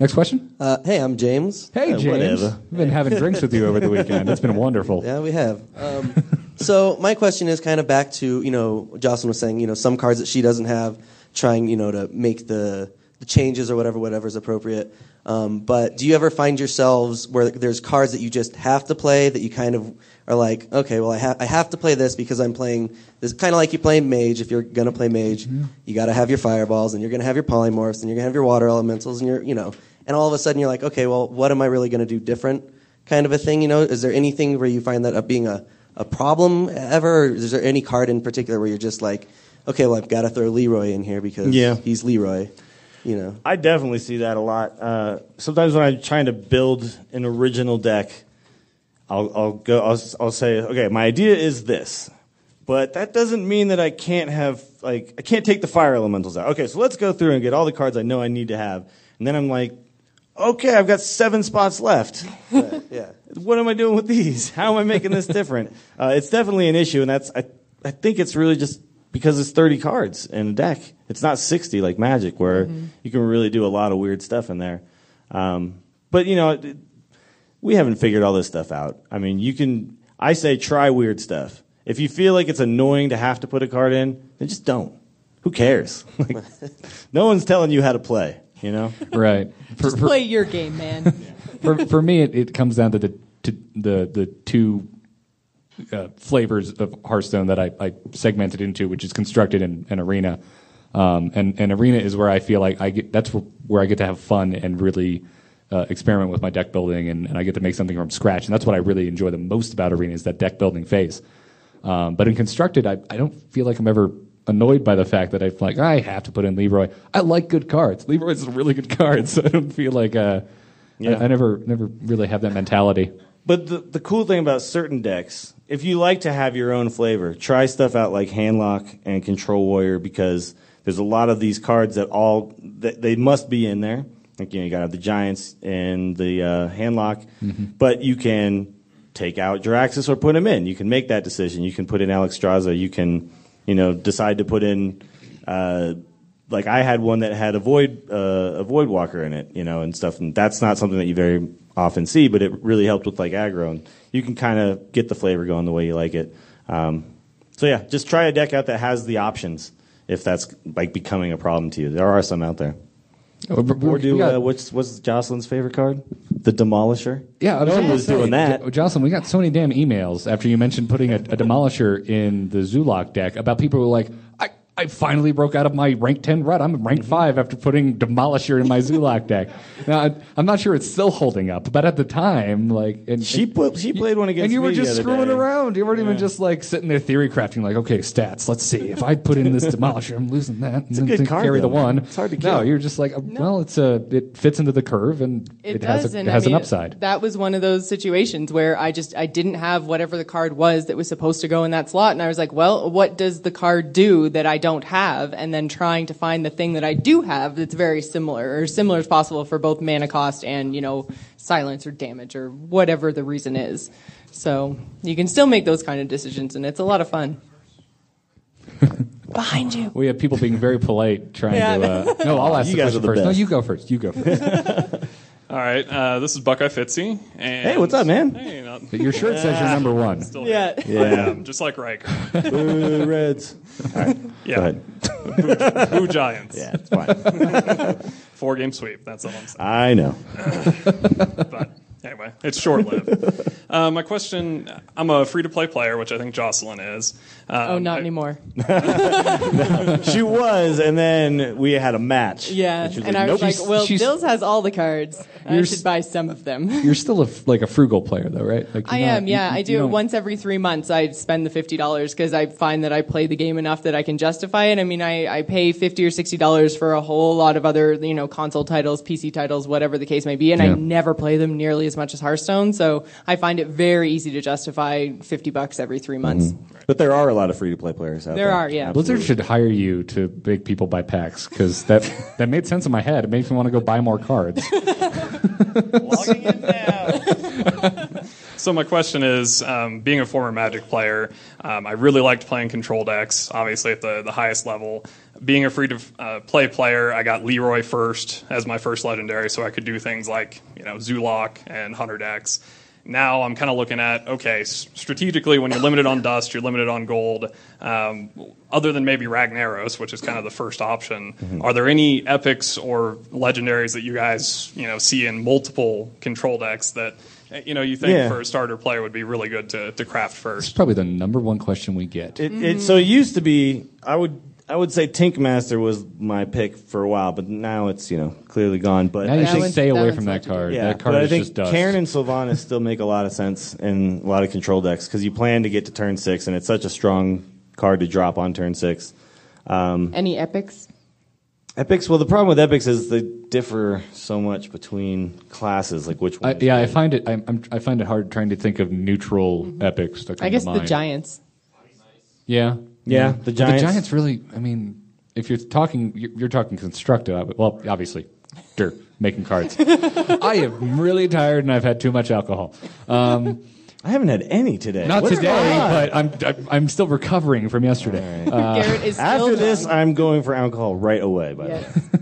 Next question. Uh, hey, I'm James. Hey, Uh, James. whatever. We've been having drinks with you over the weekend. It's been wonderful. Yeah, we have. Um, so my question is kind of back to you know Jocelyn was saying you know some cards that she doesn't have, trying you know to make the the changes or whatever whatever is appropriate. Um, but do you ever find yourselves where there's cards that you just have to play that you kind of are like, okay, well I have I have to play this because I'm playing this kind of like you play mage. If you're gonna play mage, you got to have your fireballs and you're gonna have your polymorphs and you're gonna have your water elementals and you're you know and all of a sudden you're like, okay, well what am I really gonna do different? Kind of a thing, you know. Is there anything where you find that up being a a problem ever? Or is there any card in particular where you're just like, okay, well I've got to throw Leeroy in here because Yeah. he's Leeroy, you know? I definitely see that a lot. Uh, sometimes when I'm trying to build an original deck, I'll, I'll go. I'll, I'll say, okay, my idea is this, but that doesn't mean that I can't have like I can't take the fire elementals out. Okay, so let's go through and get all the cards I know I need to have, and then I'm like, okay, I've got seven spots left. yeah. What am I doing with these? How am I making this different? uh, it's definitely an issue, and that's I, I think it's really just because it's 30 cards in a deck. It's not 60 like Magic, where you can really do a lot of weird stuff in there. Um, but you know, it- we haven't figured all this stuff out. I mean, you can. I say try weird stuff. If you feel like it's annoying to have to put a card in, then just don't. Who cares? Like, no one's telling you how to play. You know, right? For, Just play your game, man. for, for me, it, it comes down to the to the the two uh, flavors of Hearthstone that I, I segmented into, which is constructed and, and arena. Um, and, and arena is where I feel like I get that's where, I get to have fun and really uh, experiment with my deck building, and, and I get to make something from scratch. And that's what I really enjoy the most about arena is that deck building phase. Um, but in constructed, I, I don't feel like I'm ever annoyed by the fact that I feel like I have to put in Leeroy. I like good cards. Leeroy's a really good card, so I don't feel like uh, Yeah. I, I never never really have that mentality. But the, the cool thing about certain decks, if you like to have your own flavor, try stuff out like Handlock and Control Warrior because there's a lot of these cards that all that they must be in there. Like you know, you gotta have the Giants and the uh, Handlock, but you can take out Jaraxxus or put him in. You can make that decision. You can put in Alexstrasza. You can, you know, decide to put in. Uh, like I had one that had a void uh, a void walker in it, you know, and stuff, and that's not something that you very often see, but it really helped with like aggro, and you can kind of get the flavor going the way you like it. Um, so yeah, just try a deck out that has the options if that's like becoming a problem to you. There are some out there. Oh, we- Or do got- uh, what's what's Jocelyn's favorite card? The Demolisher. Yeah, I no one was say, doing that. Jo- Jocelyn, we got so many damn emails after you mentioned putting a, a demolisher in the Zoolock deck about people who were like, I, I finally broke out of my rank 10 rut. I'm rank mm-hmm. 5 after putting demolisher in my Zoolock deck. Now, I, I'm not sure it's still holding up, but at the time, like, and She put she played one against and you were me just screwing day. around. You weren't even just like sitting there theory crafting, like, okay, stats. Let's see. If I put in this demolisher, I'm losing that. It's a and good card, Carry the though. one. It's hard to No, kill. you're just like, uh, well, it's a. It fits into the curve, and It, it, does, has, a, and it has I mean, an upside. That was one of those situations where I just I didn't have whatever the card was that was supposed to go in that slot, and I was like, well, what does the card do that I don't have? And then trying to find the thing that I do have that's very similar or similar as possible for both mana cost and you know silence or damage or whatever the reason is. So you can still make those kind of decisions, and it's a lot of fun. Behind you. We have people being very polite, trying Yeah. to. Uh, no, I'll ask You the guys question are the first. No, you go first. You go first. All right, uh, this is Buckeye Fitzy. And Hey, what's up, man? Hey, not, But your shirt says you're number one. Still Yeah. here. I Yeah. just like Riker. Boo, Reds. All right, Yeah. go ahead. Boo, boo Giants. Yeah, it's fine. Four game sweep. That's all I'm saying. I know. But anyway, it's short lived. uh, my question I'm a free to play player, which I think Jocelyn is. Um, Oh, not I- anymore. she was, and then we had a match. Yeah, And she and I was "Nope." like, well, she's- Dills has all the cards. I You're should buy some of them. You're still a, f- like a frugal player, though, right? Like I not- am, yeah. you- I do it once every three months. I spend the fifty dollars because I find that I play the game enough that I can justify it. I mean, I, I pay fifty or sixty dollars for a whole lot of other, you know, console titles, PC titles, whatever the case may be, and I never play them nearly as much as Hearthstone. So I find it very easy to justify fifty bucks every three months. But there are a lot of free to play players out there. There are, yeah. Blizzard should hire you to make people buy packs because that that made sense in my head. It makes me want to go buy more cards. Logging in now. So my question is, um, being a former Magic player, um, I really liked playing control decks, obviously at the, the highest level. Being a free to uh, play player, I got Leeroy first as my first legendary, so I could do things like you know Zoolock and Hunter decks. Now I'm kind of looking at okay, strategically when you're limited on dust, you're limited on gold. Um, other than maybe Ragnaros, which is kind of the first option, Mm-hmm. are there any epics or legendaries that you guys you know see in multiple control decks that uh, you know you think Yeah. for a starter player would be really good to, to craft first? It's first? probably the number one question we get. It, it, so it used to be, I would I would say Tinkmaster was my pick for a while, but now it's you know clearly gone. But now you I should think, stay away from that card. yeah, that card but I is think just dust. Cairne and Sylvanas still make a lot of sense in a lot of control decks because you plan to get to turn six, and it's such a strong card to drop on turn six. Um, Any epics? Epics. Well, the problem with epics is they differ so much between classes. Like which one? I, yeah, I find it. I'm, I'm, I find it hard trying to think of neutral epics. To come I guess to the. Giants. Yeah, Yeah, But the Giants- The Giants really. I mean, if you're talking, you're, you're talking constructive. Well, obviously, dirt making cards. I am really tired and I've had too much alcohol. Um, I haven't had any today. Not What's today, but I'm, I'm I'm still recovering from yesterday. Uh, Garrett is still After this, drunk. I'm going for alcohol right away. By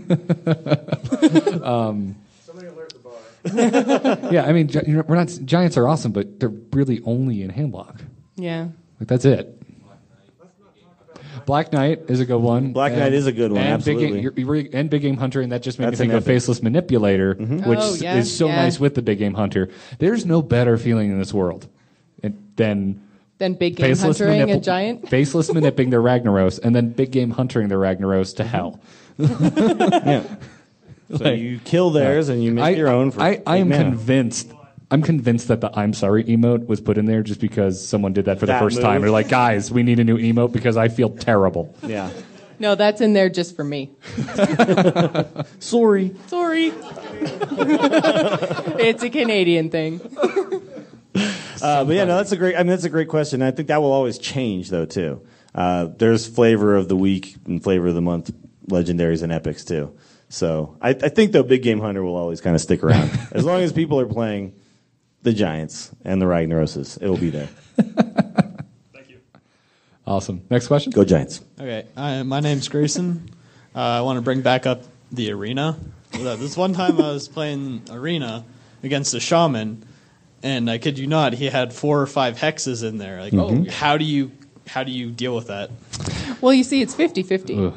the way. um, somebody alert the bar. yeah, I mean, gi- you know, we're not Giants are awesome, but they're really only in handlock. Yeah. Like that's it. Black Knight is a good one. Black Knight is a good one, And Big, absolutely. Game, you're- you're- and Big Game Hunter, and that just made That's me think of epic. Faceless Manipulator, mm-hmm. which Oh, yeah, is so yeah. nice with the Big Game Hunter. There's no better feeling in this world and- than big game faceless huntering a giant. faceless manipping their Ragnaros, and then Big Game Huntering their Ragnaros to hell. yeah. So you kill theirs and you make I, your own. For I, I am mana. convinced. I'm convinced that the "I'm sorry" emote was put in there just because someone did that for the That first time. move. They're like, "Guys, we need a new emote because I feel terrible." Yeah. No, that's in there just for me. Sorry. Sorry. it's a Canadian thing. Uh, but yeah, no, that's a great. I mean, that's a great question. I think that will always change, though, too. Uh, there's flavor of the week and flavor of the month legendaries and epics too. So I, I think though, Big Game Hunter will always kind of stick around as long as people are playing the Giants and the Ragnaroses. It will be there. Thank you. Awesome. Next question. Go Giants. Okay, uh, my name's Grayson. Uh, I want to bring back up the arena. Uh, This one time I was playing arena against a shaman, and I kid you not, he had four or five hexes in there. Like, Mhm. oh, how do you how do you deal with that? Well, you see, it's 50 50.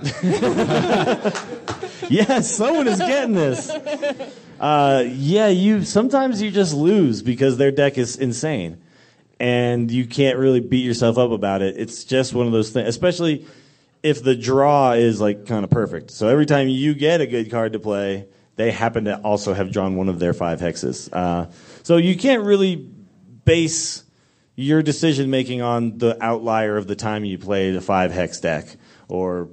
yes, someone is getting this. Uh, yeah, you sometimes you just lose because their deck is insane, and you can't really beat yourself up about it. It's just one of those things, especially if the draw is like kind of perfect. So every time you get a good card to play, they happen to also have drawn one of their five hexes. Uh, so you can't really base your decision making on the outlier of the time you played a five hex deck or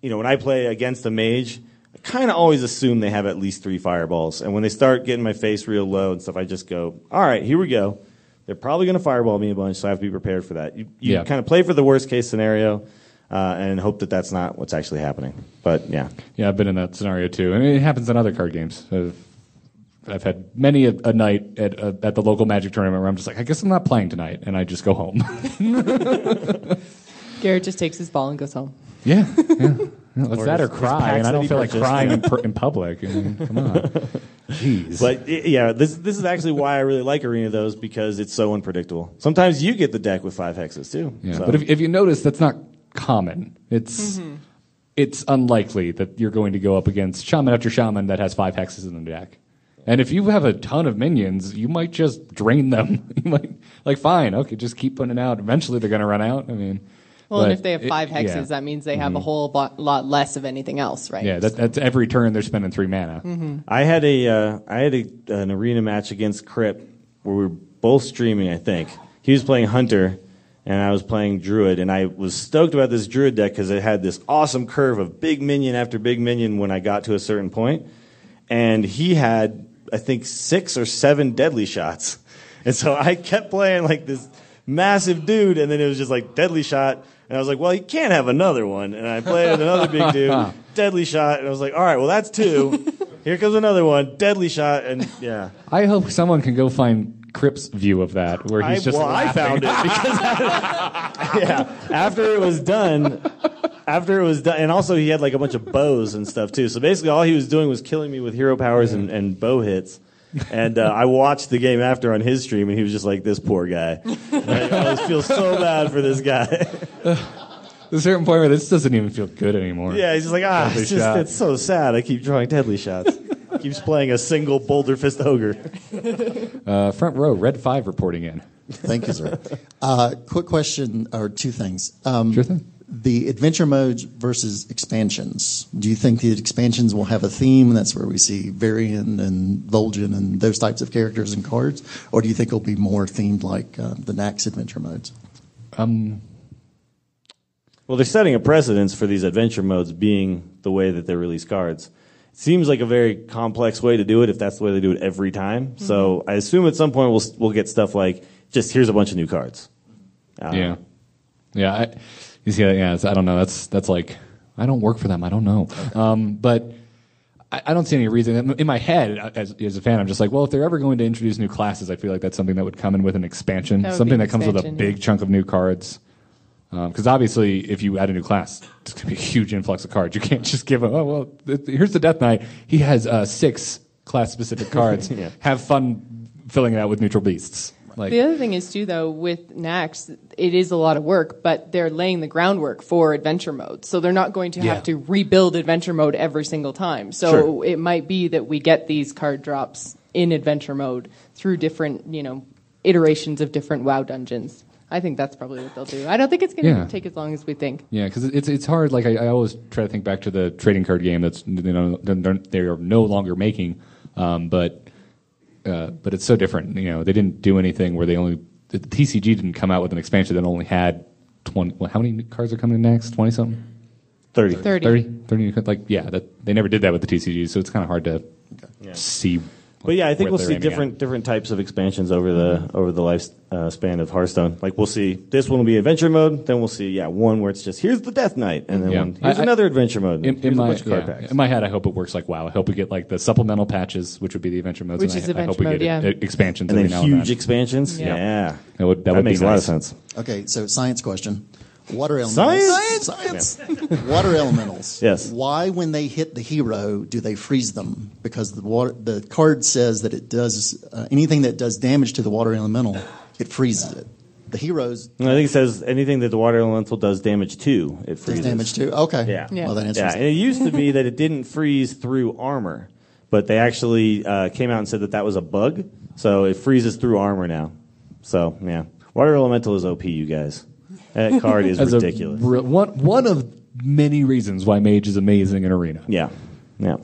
you know when i play against a mage kind of always assume they have at least three fireballs and when they start getting my face real low and stuff i just go all right here we go they're probably going to fireball me a bunch so i have to be prepared for that you, you Yeah. kind of play for the worst case scenario uh, and hope that that's not what's actually happening but yeah Yeah, I've been in that scenario too. I mean, it happens in other card games. I've, I've had many a, a night at uh, at the local Magic tournament where I'm just like, I guess I'm not playing tonight, and I just go home. Garrett just takes his ball and goes home. Yeah, yeah. It's Or that or cry, and I don't feel like crying in, per- in public. I mean, come on, jeez. But yeah, this this is actually why I really like Arena those because it's so unpredictable. Sometimes you get the deck with five hexes too. Yeah, So- but if, if you notice, that's not common. It's mm-hmm. it's unlikely that you're going to go up against shaman after shaman that has five hexes in the deck. And if you have a ton of minions, you might just drain them. you might like fine, okay, just keep putting it out. Eventually, they're going to run out. I mean, Well, and if they have it- five hexes, yeah. that means they have Mm-hmm. a whole bo- lot less of anything else, right? yeah, that, that's every turn they're spending three mana. Mhm. I had a uh, I had a, an arena match against Kripp where we were both streaming. I think he was playing Hunter and I was playing Druid, and I was stoked about this Druid deck because it had this awesome curve of big minion after big minion when I got to a certain point. point, and he had I think six or seven deadly shots, and so I kept playing like this massive dude, and then it was just like deadly shot. And I was like, well, you can't have another one. And I played another big dude, deadly shot. And I was like, all right, well, that's two. Here comes another one, deadly shot. And yeah. I hope someone can go find Kripp's view of that, where he's I, just well, I found it because yeah, after it was done, after it was done, and also he had like a bunch of bows and stuff too. So basically, all he was doing was killing me with hero powers and, and bow hits. And uh, I watched the game after on his stream, and he was just like, "This poor guy." And I always feel so bad for this guy. There's a certain point where this doesn't even feel good anymore. yeah, he's just like, "Ah, Deadly it's just shot. it's so sad. I keep drawing deadly shots." Keeps playing a single boulder fist ogre. Uh, front row, red five reporting in. Thank you, sir. Uh, quick question, or two things. Um, Sure thing. The adventure modes versus expansions. Do you think the expansions will have a theme? That's where we see Varian and Vol'jin and those types of characters and cards, or do you think it'll be more themed like uh, the Naxx adventure modes? Um, Well, they're setting a precedence for these adventure modes being the way that they release cards. It seems like a very complex way to do it if that's the way they do it every time. So I assume at some point we'll we'll get stuff like just here's a bunch of new cards. I don't yeah, yeah. I, you see, yeah. it's- I don't know. That's that's like I don't work for them. I don't know. Um, but I, I don't see any reason in my head as, as a fan. I'm just like, well, if they're ever going to introduce new classes, I feel like that's something that would come in with an expansion, That something that comes with a big yeah. chunk of new cards. Because obviously, if you add a new class, it's going to be a huge influx of cards. You can't just give them, oh, well, th- here's the Death Knight. He has uh, six class specific cards. Yeah. Have fun filling it out with neutral beasts. Like, the other thing is too, though, with Naxx, it is a lot of work, but they're laying the groundwork for adventure mode, so they're not going to Yeah. have to rebuild adventure mode every single time. So Sure. it might be that we get these card drops in adventure mode through different, you know, iterations of different WoW dungeons. I think that's probably what they'll do. I don't think it's going to Yeah. take as long as we think. Yeah, because it's it's hard. Like I, I always try to think back to the trading card game that's you know they're, they are no longer making, um, but uh, but it's so different. You know, they didn't do anything where they only the TCG didn't come out with an expansion that only had twenty. Well, how many cards are coming in next? Twenty something. 30. 30. 30, 30, like yeah, that they never did that with the TCG, so it's kind of hard to see. But yeah, I think we'll see aiming at. different different types of expansions over the over the life uh, span of Hearthstone. Like we'll see this one will be adventure mode, then we'll see yeah one where it's just here's the Death Knight, and then Yeah. one, here's I- I- another adventure mode. In, here's in a my, bunch of card yeah, packs. in my head, I hope it works like WoW. I hope we get like the supplemental patches, which would be the adventure modes, Which and is I, I hope adventure we mode, get yeah. e- expansions And then every now and huge expansions? Yeah, Yeah. that would that, That would makes be a lot of sense. Okay, so science question. Water elementals. Science? Science. water elementals. Yes. Why, when they hit the hero, do they freeze them? Because the water, the card says that it does uh, anything that does damage to the water elemental, it freezes it. The heroes I think it says anything that the water elemental does damage to, it does freezes. damage too. Okay. Yeah. Well, that answers Yeah, it. and it used to be that it didn't freeze through armor, but they actually uh, came out and said that that was a bug, so it freezes through armor now. So yeah, water elemental is OP, you guys. That card is As a ridiculous. br- one one of many reasons why Mage is amazing in Arena. yeah, yeah.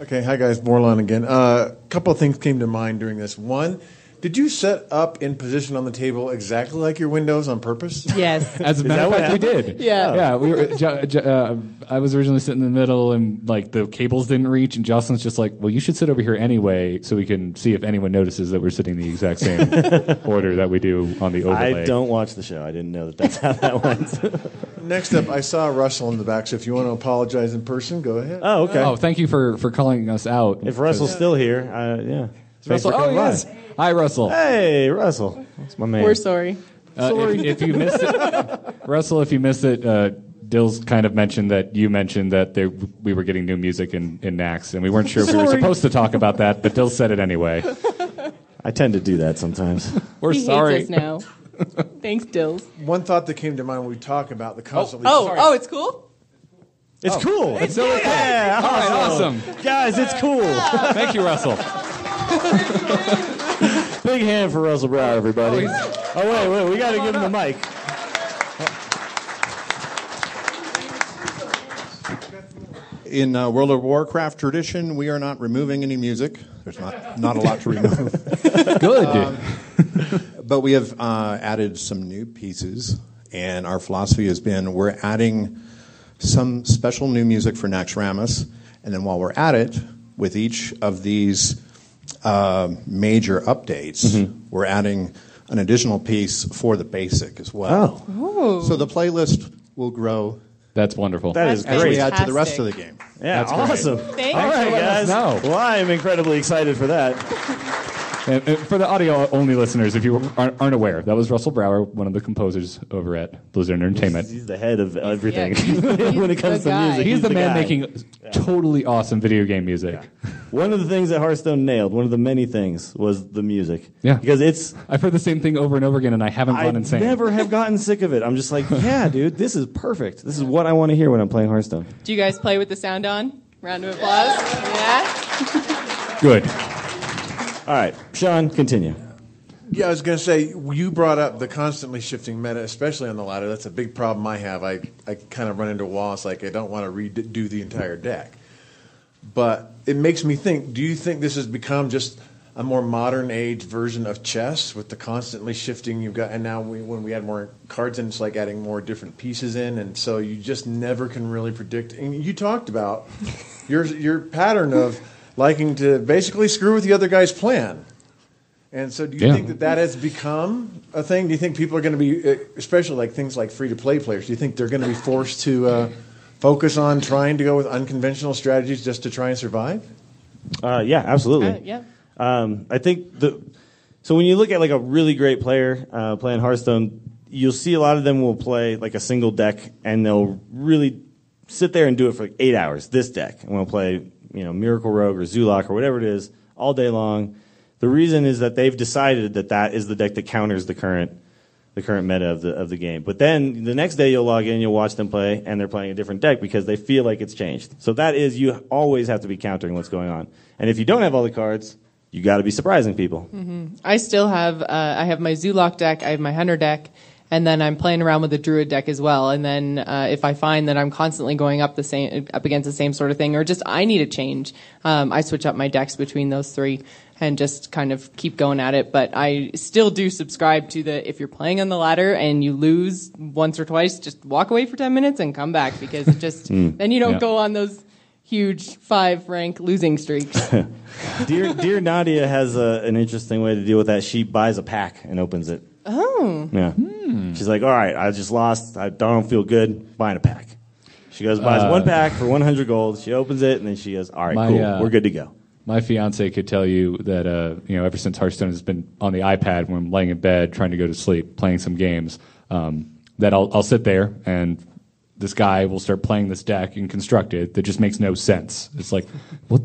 Okay, hi guys, Borlon again. A uh, couple of things came to mind during this. One, did you set up in position on the table exactly like your windows on purpose? Yes. As a Is matter of that fact, what we did. Yeah. yeah. We were, Jo- Jo- uh, I was originally sitting in the middle, and like the cables didn't reach, and Jocelyn's just like, "Well, you should sit over here anyway, so we can see if anyone notices that we're sitting the exact same order that we do on the overlay." I don't watch the show. I didn't know that that's how that went. Next up, I saw Russell in the back, so if you want to apologize in person, go ahead. oh, okay. Oh, thank you for for calling us out. if Russell's still here, uh, yeah. Thanks Russell, for oh coming by. hi Russell. Hey, Russell. That's my man. We're sorry. Uh, if, if you missed it, Russell, if you missed it, uh, Dills kind of mentioned that you mentioned that there, we were getting new music in, in Naxx, and we weren't sure if we were supposed to talk about that, but Dills said it anyway. I tend to do that sometimes. We're he sorry. hates us now. Thanks, Dills. One thought that came to mind when we talk about the constantly. Oh, oh, it's cool. It's cool. It's so cool. Yeah, All right, awesome. Guys, it's cool. Thank you, Russell. Big hand for Russell Brower, everybody. Oh, wait, wait, we got to give him the mic. In uh, World of Warcraft tradition, we are not removing any music. There's not, not a lot to remove. Good. Um, but we have uh, added some new pieces, and our philosophy has been we're adding some special new music for Naxxramas, and then while we're at it, with each of these uh, major updates, we're adding an additional piece for the basic as well. Oh. So the playlist will grow That's wonderful. That is as great. we add to the rest of the game. Yeah, That's awesome. Thanks All for guys. us know. Well, I am incredibly excited for that. And, and for the audio only listeners, if you aren't, aren't aware, that was Russell Brower, one of the composers over at Blizzard Entertainment. He's the head of everything Yeah, when it comes to guy. music. He's the man guy. making totally awesome video game music. One of the things that Hearthstone nailed, one of the many things, was the music. Yeah. Because it's I've heard the same thing over and over again, and I haven't I gone insane. never have gotten sick of it. I'm just like, yeah, dude, this is perfect. This is what I want to hear when I'm playing Hearthstone. Do you guys play with the sound on? Round of applause. Yeah. Good. All right, Sean, continue. Yeah, I was going to say you brought up the constantly shifting meta, especially on the ladder. That's a big problem I have. I, I kind of run into walls like I don't want to redo the entire deck. But it makes me think. Do you think this has become just a more modern age version of chess with the constantly shifting you've got and now we, when we add more cards in it's like adding more different pieces in and so you just never can really predict and you talked about your your pattern of liking to basically screw with the other guy's plan and so do you Yeah. think that that has become a thing do you think people are going to be uh, especially like things like free to play players do you think they're going to be forced to uh, focus on trying to go with unconventional strategies just to try and survive Uh, yeah, absolutely. Uh, yeah. Um, I think the so when you look at like a really great player uh, playing Hearthstone, you'll see a lot of them will play like a single deck, and they'll really sit there and do it for like eight hours. This deck, and we'll play you know Miracle Rogue or Zoolock or whatever it is all day long. The reason is that they've decided that that is the deck that counters the current the current meta of the of the game. But then the next day you'll log in, you'll watch them play, and they're playing a different deck because they feel like it's changed. So that is you always have to be countering what's going on. And if you don't have all the cards, you got to be surprising people. hmm I still have uh, I have my Zoolock deck, I have my Hunter deck, and then I'm playing around with the Druid deck as well. And then uh, if I find that I'm constantly going up the same up against the same sort of thing, or just I need a change, um, I switch up my decks between those three and just kind of keep going at it. But I still do subscribe to the if you're playing on the ladder and you lose once or twice, just walk away for ten minutes and come back because it just Mm. then you don't Yeah. go on those huge five rank losing streaks. dear dear Nadia has a, an interesting way to deal with that. She buys a pack and opens it. Oh. Yeah. She's like, all right, I just lost. I don't feel good. Buying a pack. She goes buys Uh, one pack for 100 gold. She opens it and then she goes, all right, My, cool, uh, we're good to go. My fiance could tell you that uh, you know ever since Hearthstone has been on the iPad when I'm laying in bed trying to go to sleep, playing some games, um, that I'll I'll sit there and this guy will start playing this deck and construct it that just makes no sense. It's like what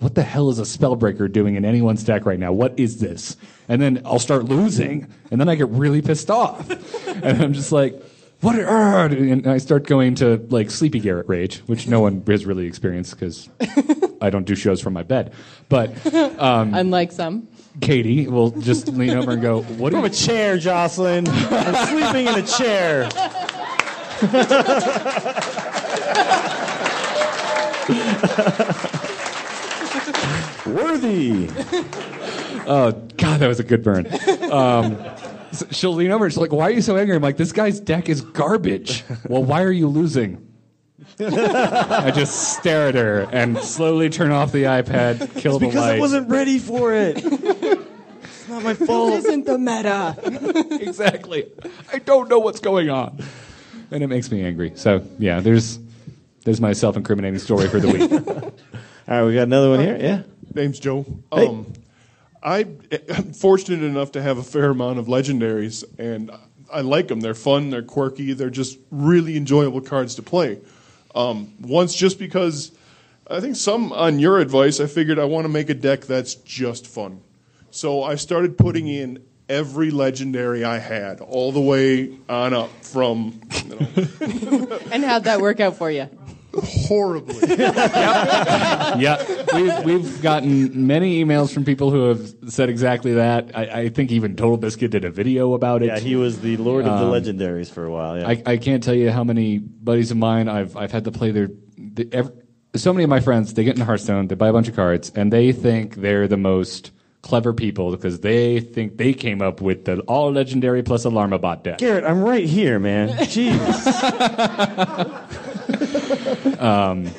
what the hell is a spellbreaker doing in anyone's deck right now? What is this? And then I'll start losing, and then I get really pissed off, and I'm just like. What? are- And I start going to like Sleepy Garrett rage, which no one has really experienced because I don't do shows from my bed. But um, Unlike some. Katie will just lean over and go, "What?" From a chair, Jocelyn. I'm sleeping in a chair. Worthy. Oh God, that was a good burn. Um, so she'll lean over and she's like, "Why are you so angry?" I'm like, "This guy's deck is garbage." well, why are you losing? I just stare at her and slowly turn off the iPad, kill the because light. I wasn't ready for it. it's not my fault. isn't the meta. exactly. I don't know what's going on, and it makes me angry. So yeah, there's there's my self-incriminating story for the week. All right, we got another one here. Yeah. Name's Joe. Hey. Um, I am fortunate enough to have a fair amount of legendaries, and I like them. They're fun, they're quirky, they're just really enjoyable cards to play. Um, once, just because I think some on your advice, I figured I want to make a deck that's just fun. So I started putting in every legendary I had, all the way on up from And how'd that work out for you? Horribly. yeah, we've, we've gotten many emails from people who have said exactly that. I, I think even Total Biscuit did a video about it. Yeah, he was the lord of the Um, legendaries for a while. Yeah. I, I can't tell you how many buddies of mine I've I've had to play their. The, ev so many of my friends they get into Hearthstone, they buy a bunch of cards, and they think they're the most clever people because they think they came up with the all legendary plus Alarm-o-Bot deck. Garrett, I'm right here, man. Jeez. um,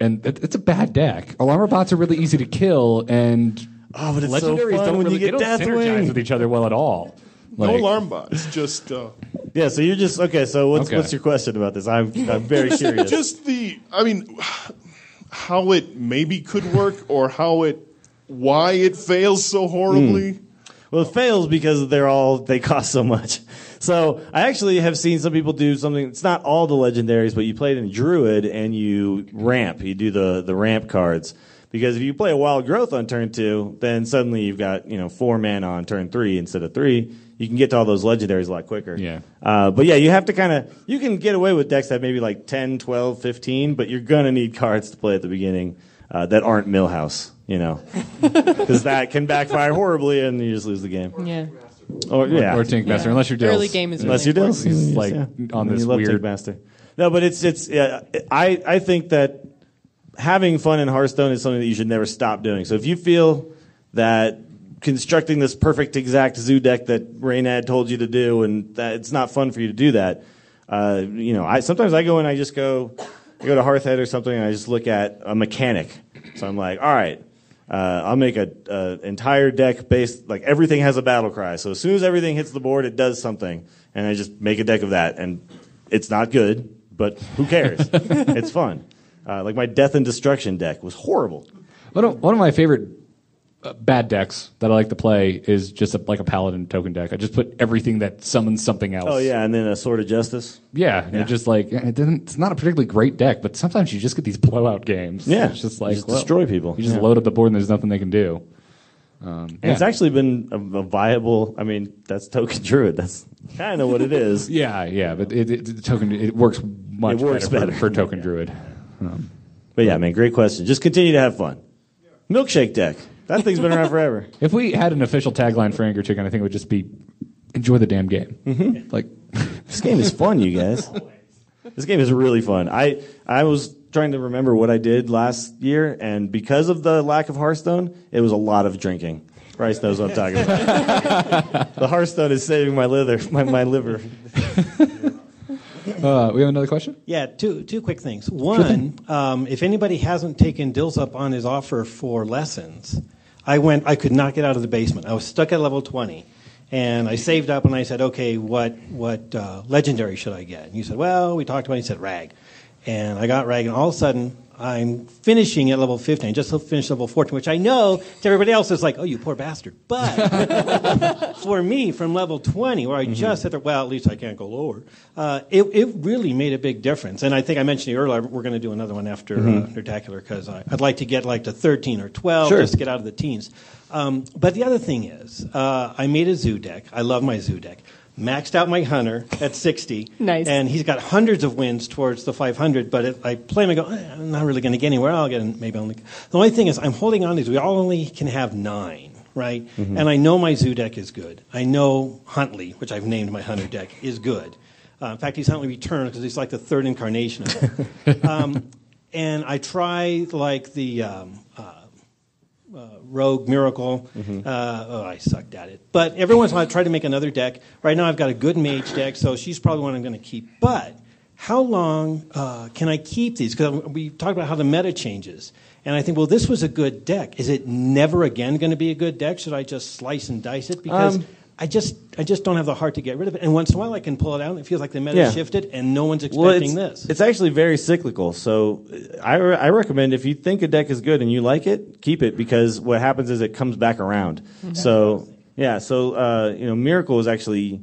and it, it's a bad deck. Alarm-o-Bots are really easy to kill, and oh, but it's so legendaries fun don't when you really, get they don't synergize Deathwing. with each other well at all. no Like- alarm bots, just. Uh, Yeah, so you're just okay. So what's Okay. what's your question about this? I'm I'm very curious. Just the, I mean, how it maybe could work, or how it, why it fails so horribly. Well, it fails because they're all they cost so much. So I actually have seen some people do something. It's not all the legendaries, but you play it in Druid and you ramp. You do the the ramp cards because if you play a Wild Growth on turn two, then suddenly you've got you know four mana on turn three instead of three. You can get to all those legendaries a lot quicker. Yeah. Uh, but yeah, you have to kind of you can get away with decks that maybe like 10, 12, 15, but you're gonna need cards to play at the beginning uh, that aren't Millhouse. You know, because that can backfire horribly and you just lose the game. Yeah. Or yeah, or Tink Master, unless you're Dills. Early game is unless really you're Dills, important. He's like Yeah. on this You love weird. Tink Master. No, but it's it's. Yeah, I I think that having fun in Hearthstone is something that you should never stop doing. So if you feel that constructing this perfect exact zoo deck that Reynad told you to do, and that it's not fun for you to do that. Uh, you know, I sometimes I go and I just go, I go to Hearthhead or something, and I just look at a mechanic. So I'm like, all right, uh, I'll make a, a entire deck based like everything has a battle cry. So as soon as everything hits the board, it does something, and I just make a deck of that, and it's not good, but who cares? it's fun. Uh, like my Death and Destruction deck was horrible. One of, one of my favorite bad decks that I like to play is just a, like a paladin token deck. I just put everything that summons something else. Oh yeah, and then a Sword of Justice. Yeah, and it just like it didn't, it's not a particularly great deck, but sometimes you just get these blowout games. Yeah, it's just you like just well, destroy people. You just Yeah. load up the board and there's nothing they can do. Um, And it's actually been a, a viable. I mean, that's Token Druid. That's kind of what it is. yeah, yeah, but it, it, the token it works much It works better, better. For, for token druid. Um, But yeah, man, great question. Just continue to have fun. Milkshake deck. That thing's been around forever. If we had an official tagline for Angry Chicken, I think it would just be "Enjoy the damn game." Mm-hmm. Like this game is fun, you guys. This game is really fun. I I was trying to remember what I did last year, and because of the lack of Hearthstone, it was a lot of drinking. Bryce knows what I'm talking about. the Hearthstone is saving my liver. My, my liver. Uh, we have another question. Yeah, two two quick things. One, um, if anybody hasn't taken Dills up on his offer for lessons, I went. I could not get out of the basement. I was stuck at level twenty, and I saved up and I said, okay, what what uh, legendary should I get? And you said, well, we talked about. it. You said rag, and I got rag, and all of a sudden. I'm finishing at level 15. I just finished level 14, which I know to everybody else is like, oh, you poor bastard. But for me, from level 20, where I just hit the, well, at least I can't go lower, uh, it, it really made a big difference. And I think I mentioned it earlier, we're going to do another one after uh, Mhm. Nerdtacular because I'd like to get like to 13 or 12 Sure. just to get out of the teens. Um, but the other thing is, uh, I made a zoo deck. I love my zoo deck. Maxed out my hunter at 60. Nice. And he's got hundreds of wins towards the 500, but if I play him, I go, eh, I'm not really going to get anywhere. I'll get in, maybe only. The only thing is, I'm holding on to these. We all only can have nine, right? Mhm. And I know my zoo deck is good. I know Huntley, which I've named my hunter deck, is good. Uh, in fact, he's Huntley Return because he's like the third incarnation of it. um, and I try like the um, uh, Rogue Miracle. Uh, oh, I sucked at it. But every once in a while, I try to make another deck. Right now, I've got a good mage deck, so she's probably one I'm going to keep. But how long uh, can I keep these? Because we talked about how the meta changes. And I think, well, this was a good deck. Is it never again going to be a good deck? Should I just slice and dice it? Because Um, I just, I just don't have the heart to get rid of it. And once in a while, I can pull it out. and It feels like the meta Yeah. shifted, and no one's Well, expecting it's, this. It's actually very cyclical. So uh, I, re- I recommend if you think a deck is good and you like it, keep it because what happens is it comes back around. So yeah, so uh, you know, Miracle was actually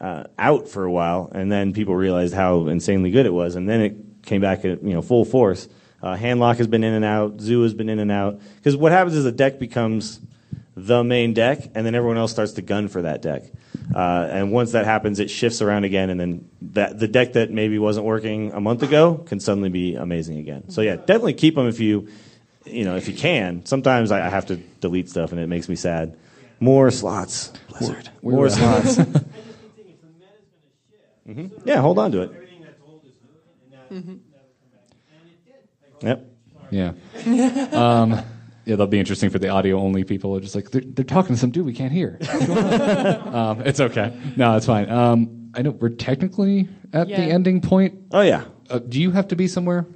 uh, out for a while, and then people realized how insanely good it was, and then it came back at you know full force. Uh, Handlock has been in and out. Zoo has been in and out. Because what happens is a deck becomes the main deck, and then everyone else starts to gun for that deck. Uh, and once that happens, it shifts around again, and then that the deck that maybe wasn't working a month ago can suddenly be amazing again. So yeah, definitely keep them if you, you know, if you can. Sometimes I, I have to delete stuff, and it makes me sad. More slots, Blizzard. We're- More we're- slots. hmm Yeah, hold on to it. Mm-hmm. Yep. Yeah. um, yeah, that'll be interesting for the audio only people. They're just like they're, they're talking to some dude we can't hear. um, it's okay. No, it's fine. Um, I know we're technically at Yeah. the ending point. Oh yeah. Uh, do you have to be somewhere?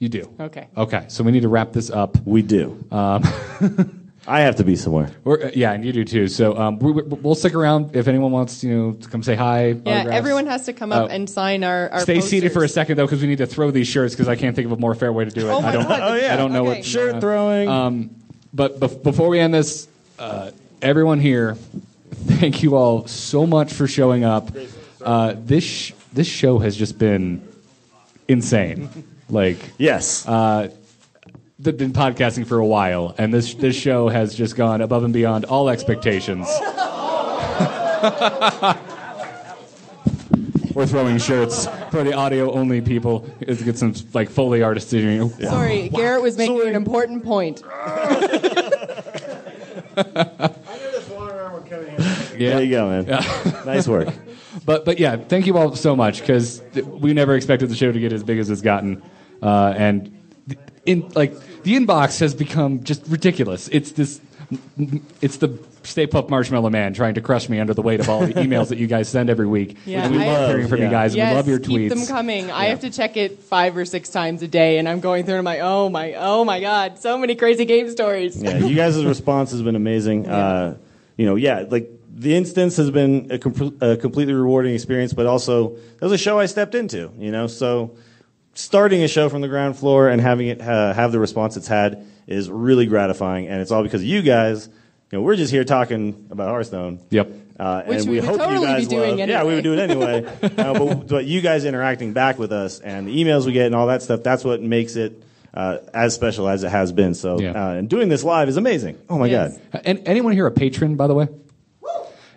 You do. Okay. Okay. So we need to wrap this up. We do. Um, I have to be somewhere. We're, uh, yeah, and you do too. So um, we, we- we'll stick around if anyone wants, you know, to come say hi. Yeah, autographs. everyone has to come up Uh, and sign our, our Stay seated for a second though, because we need to throw these shirts. Because I can't think of a more fair way to do it. Oh my I don't. God. Oh, yeah. I don't know Okay. what Shirt throwing. Um, but bef- before we end this, uh, everyone here, thank you all so much for showing up. Uh, this sh- this show has just been insane. Like yes, uh, they've been podcasting for a while, and this this show has just gone above and beyond all expectations. We're throwing shirts for the audio only people. Let's get some like foley artists in here. Sorry, Garrett was making an important point. Yeah. There was water armor coming in. There you go, man. nice work. But but yeah, thank you all so much because we never expected the show to get as big as it's gotten, uh, and in like the inbox has become just ridiculous. It's this it's the Stay Puft Marshmallow Man trying to crush me under the weight of all the emails that you guys send every week. Yeah, and we I- love hearing from you guys. Yes, and we love your tweets. keep tweets. them coming. I have to check it five or six times a day, and I'm going through and I'm like, oh my, oh my god, so many crazy game stories. Yeah, you guys' response has been amazing. Uh, you know, yeah, like the instance has been a, com- a completely rewarding experience, but also that was a show I stepped into. You know, so starting a show from the ground floor and having it uh, have the response it's had is really gratifying, and it's all because of you guys. You know, we're just here talking about Hearthstone. Yep. Uh, Which and we we, would hope totally you be guys doing love. Yeah, we would do it anyway. uh, but, but you guys interacting back with us and the emails we get and all that stuff, that's what makes it uh, as special as it has been. So, Yeah. uh, and doing this live is amazing. Oh my God. And anyone here a patron, by the way?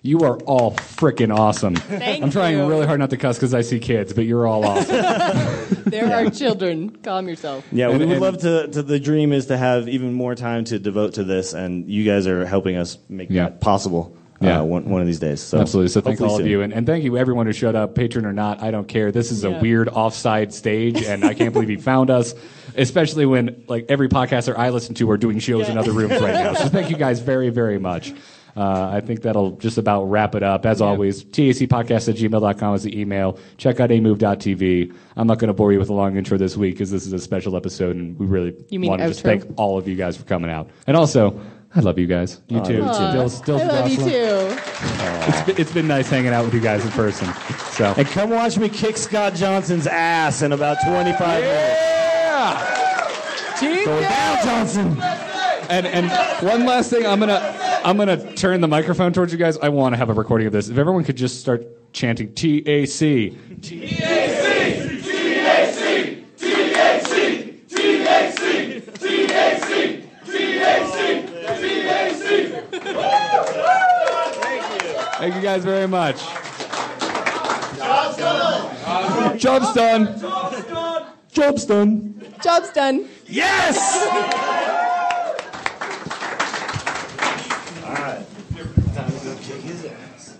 You are all freaking awesome. Thank I'm trying you. really hard not to cuss because I see kids, but you're all awesome. There are children. Calm yourself. Yeah, we would and- love to, to. The dream is to have even more time to devote to this, and you guys are helping us make Yeah. that possible. Yeah. uh, one, one of these days. So Absolutely. So thank hopefully all of you, and, and thank you everyone who showed up, patron or not. I don't care. This is a Yeah. weird offside stage, and I can't believe you found us. Especially when like every podcaster I listen to are doing shows in other rooms right now. So thank you guys very very much. Uh, I think that'll just about wrap it up. As always, tacpodcast at gmail.com is the email. Check out amove.tv. I'm not going to bore you with a long intro this week because this is a special episode, and we really want to just thank all of you guys for coming out. And also, I love you guys. You Aw, too. you too. Dills- Dills I love you too. It's been, it's been nice hanging out with you guys in person. So And come watch me kick Scott Johnson's ass in about 25 minutes. Yeah. Go down, Johnson. And and one last thing, I'm gonna I'm gonna turn the microphone towards you guys. I want to have a recording of this. If everyone could just start chanting T A C. Thank you Thank you guys very much. Job's done. Job's done. Job's done. Job's done. Yes. All right.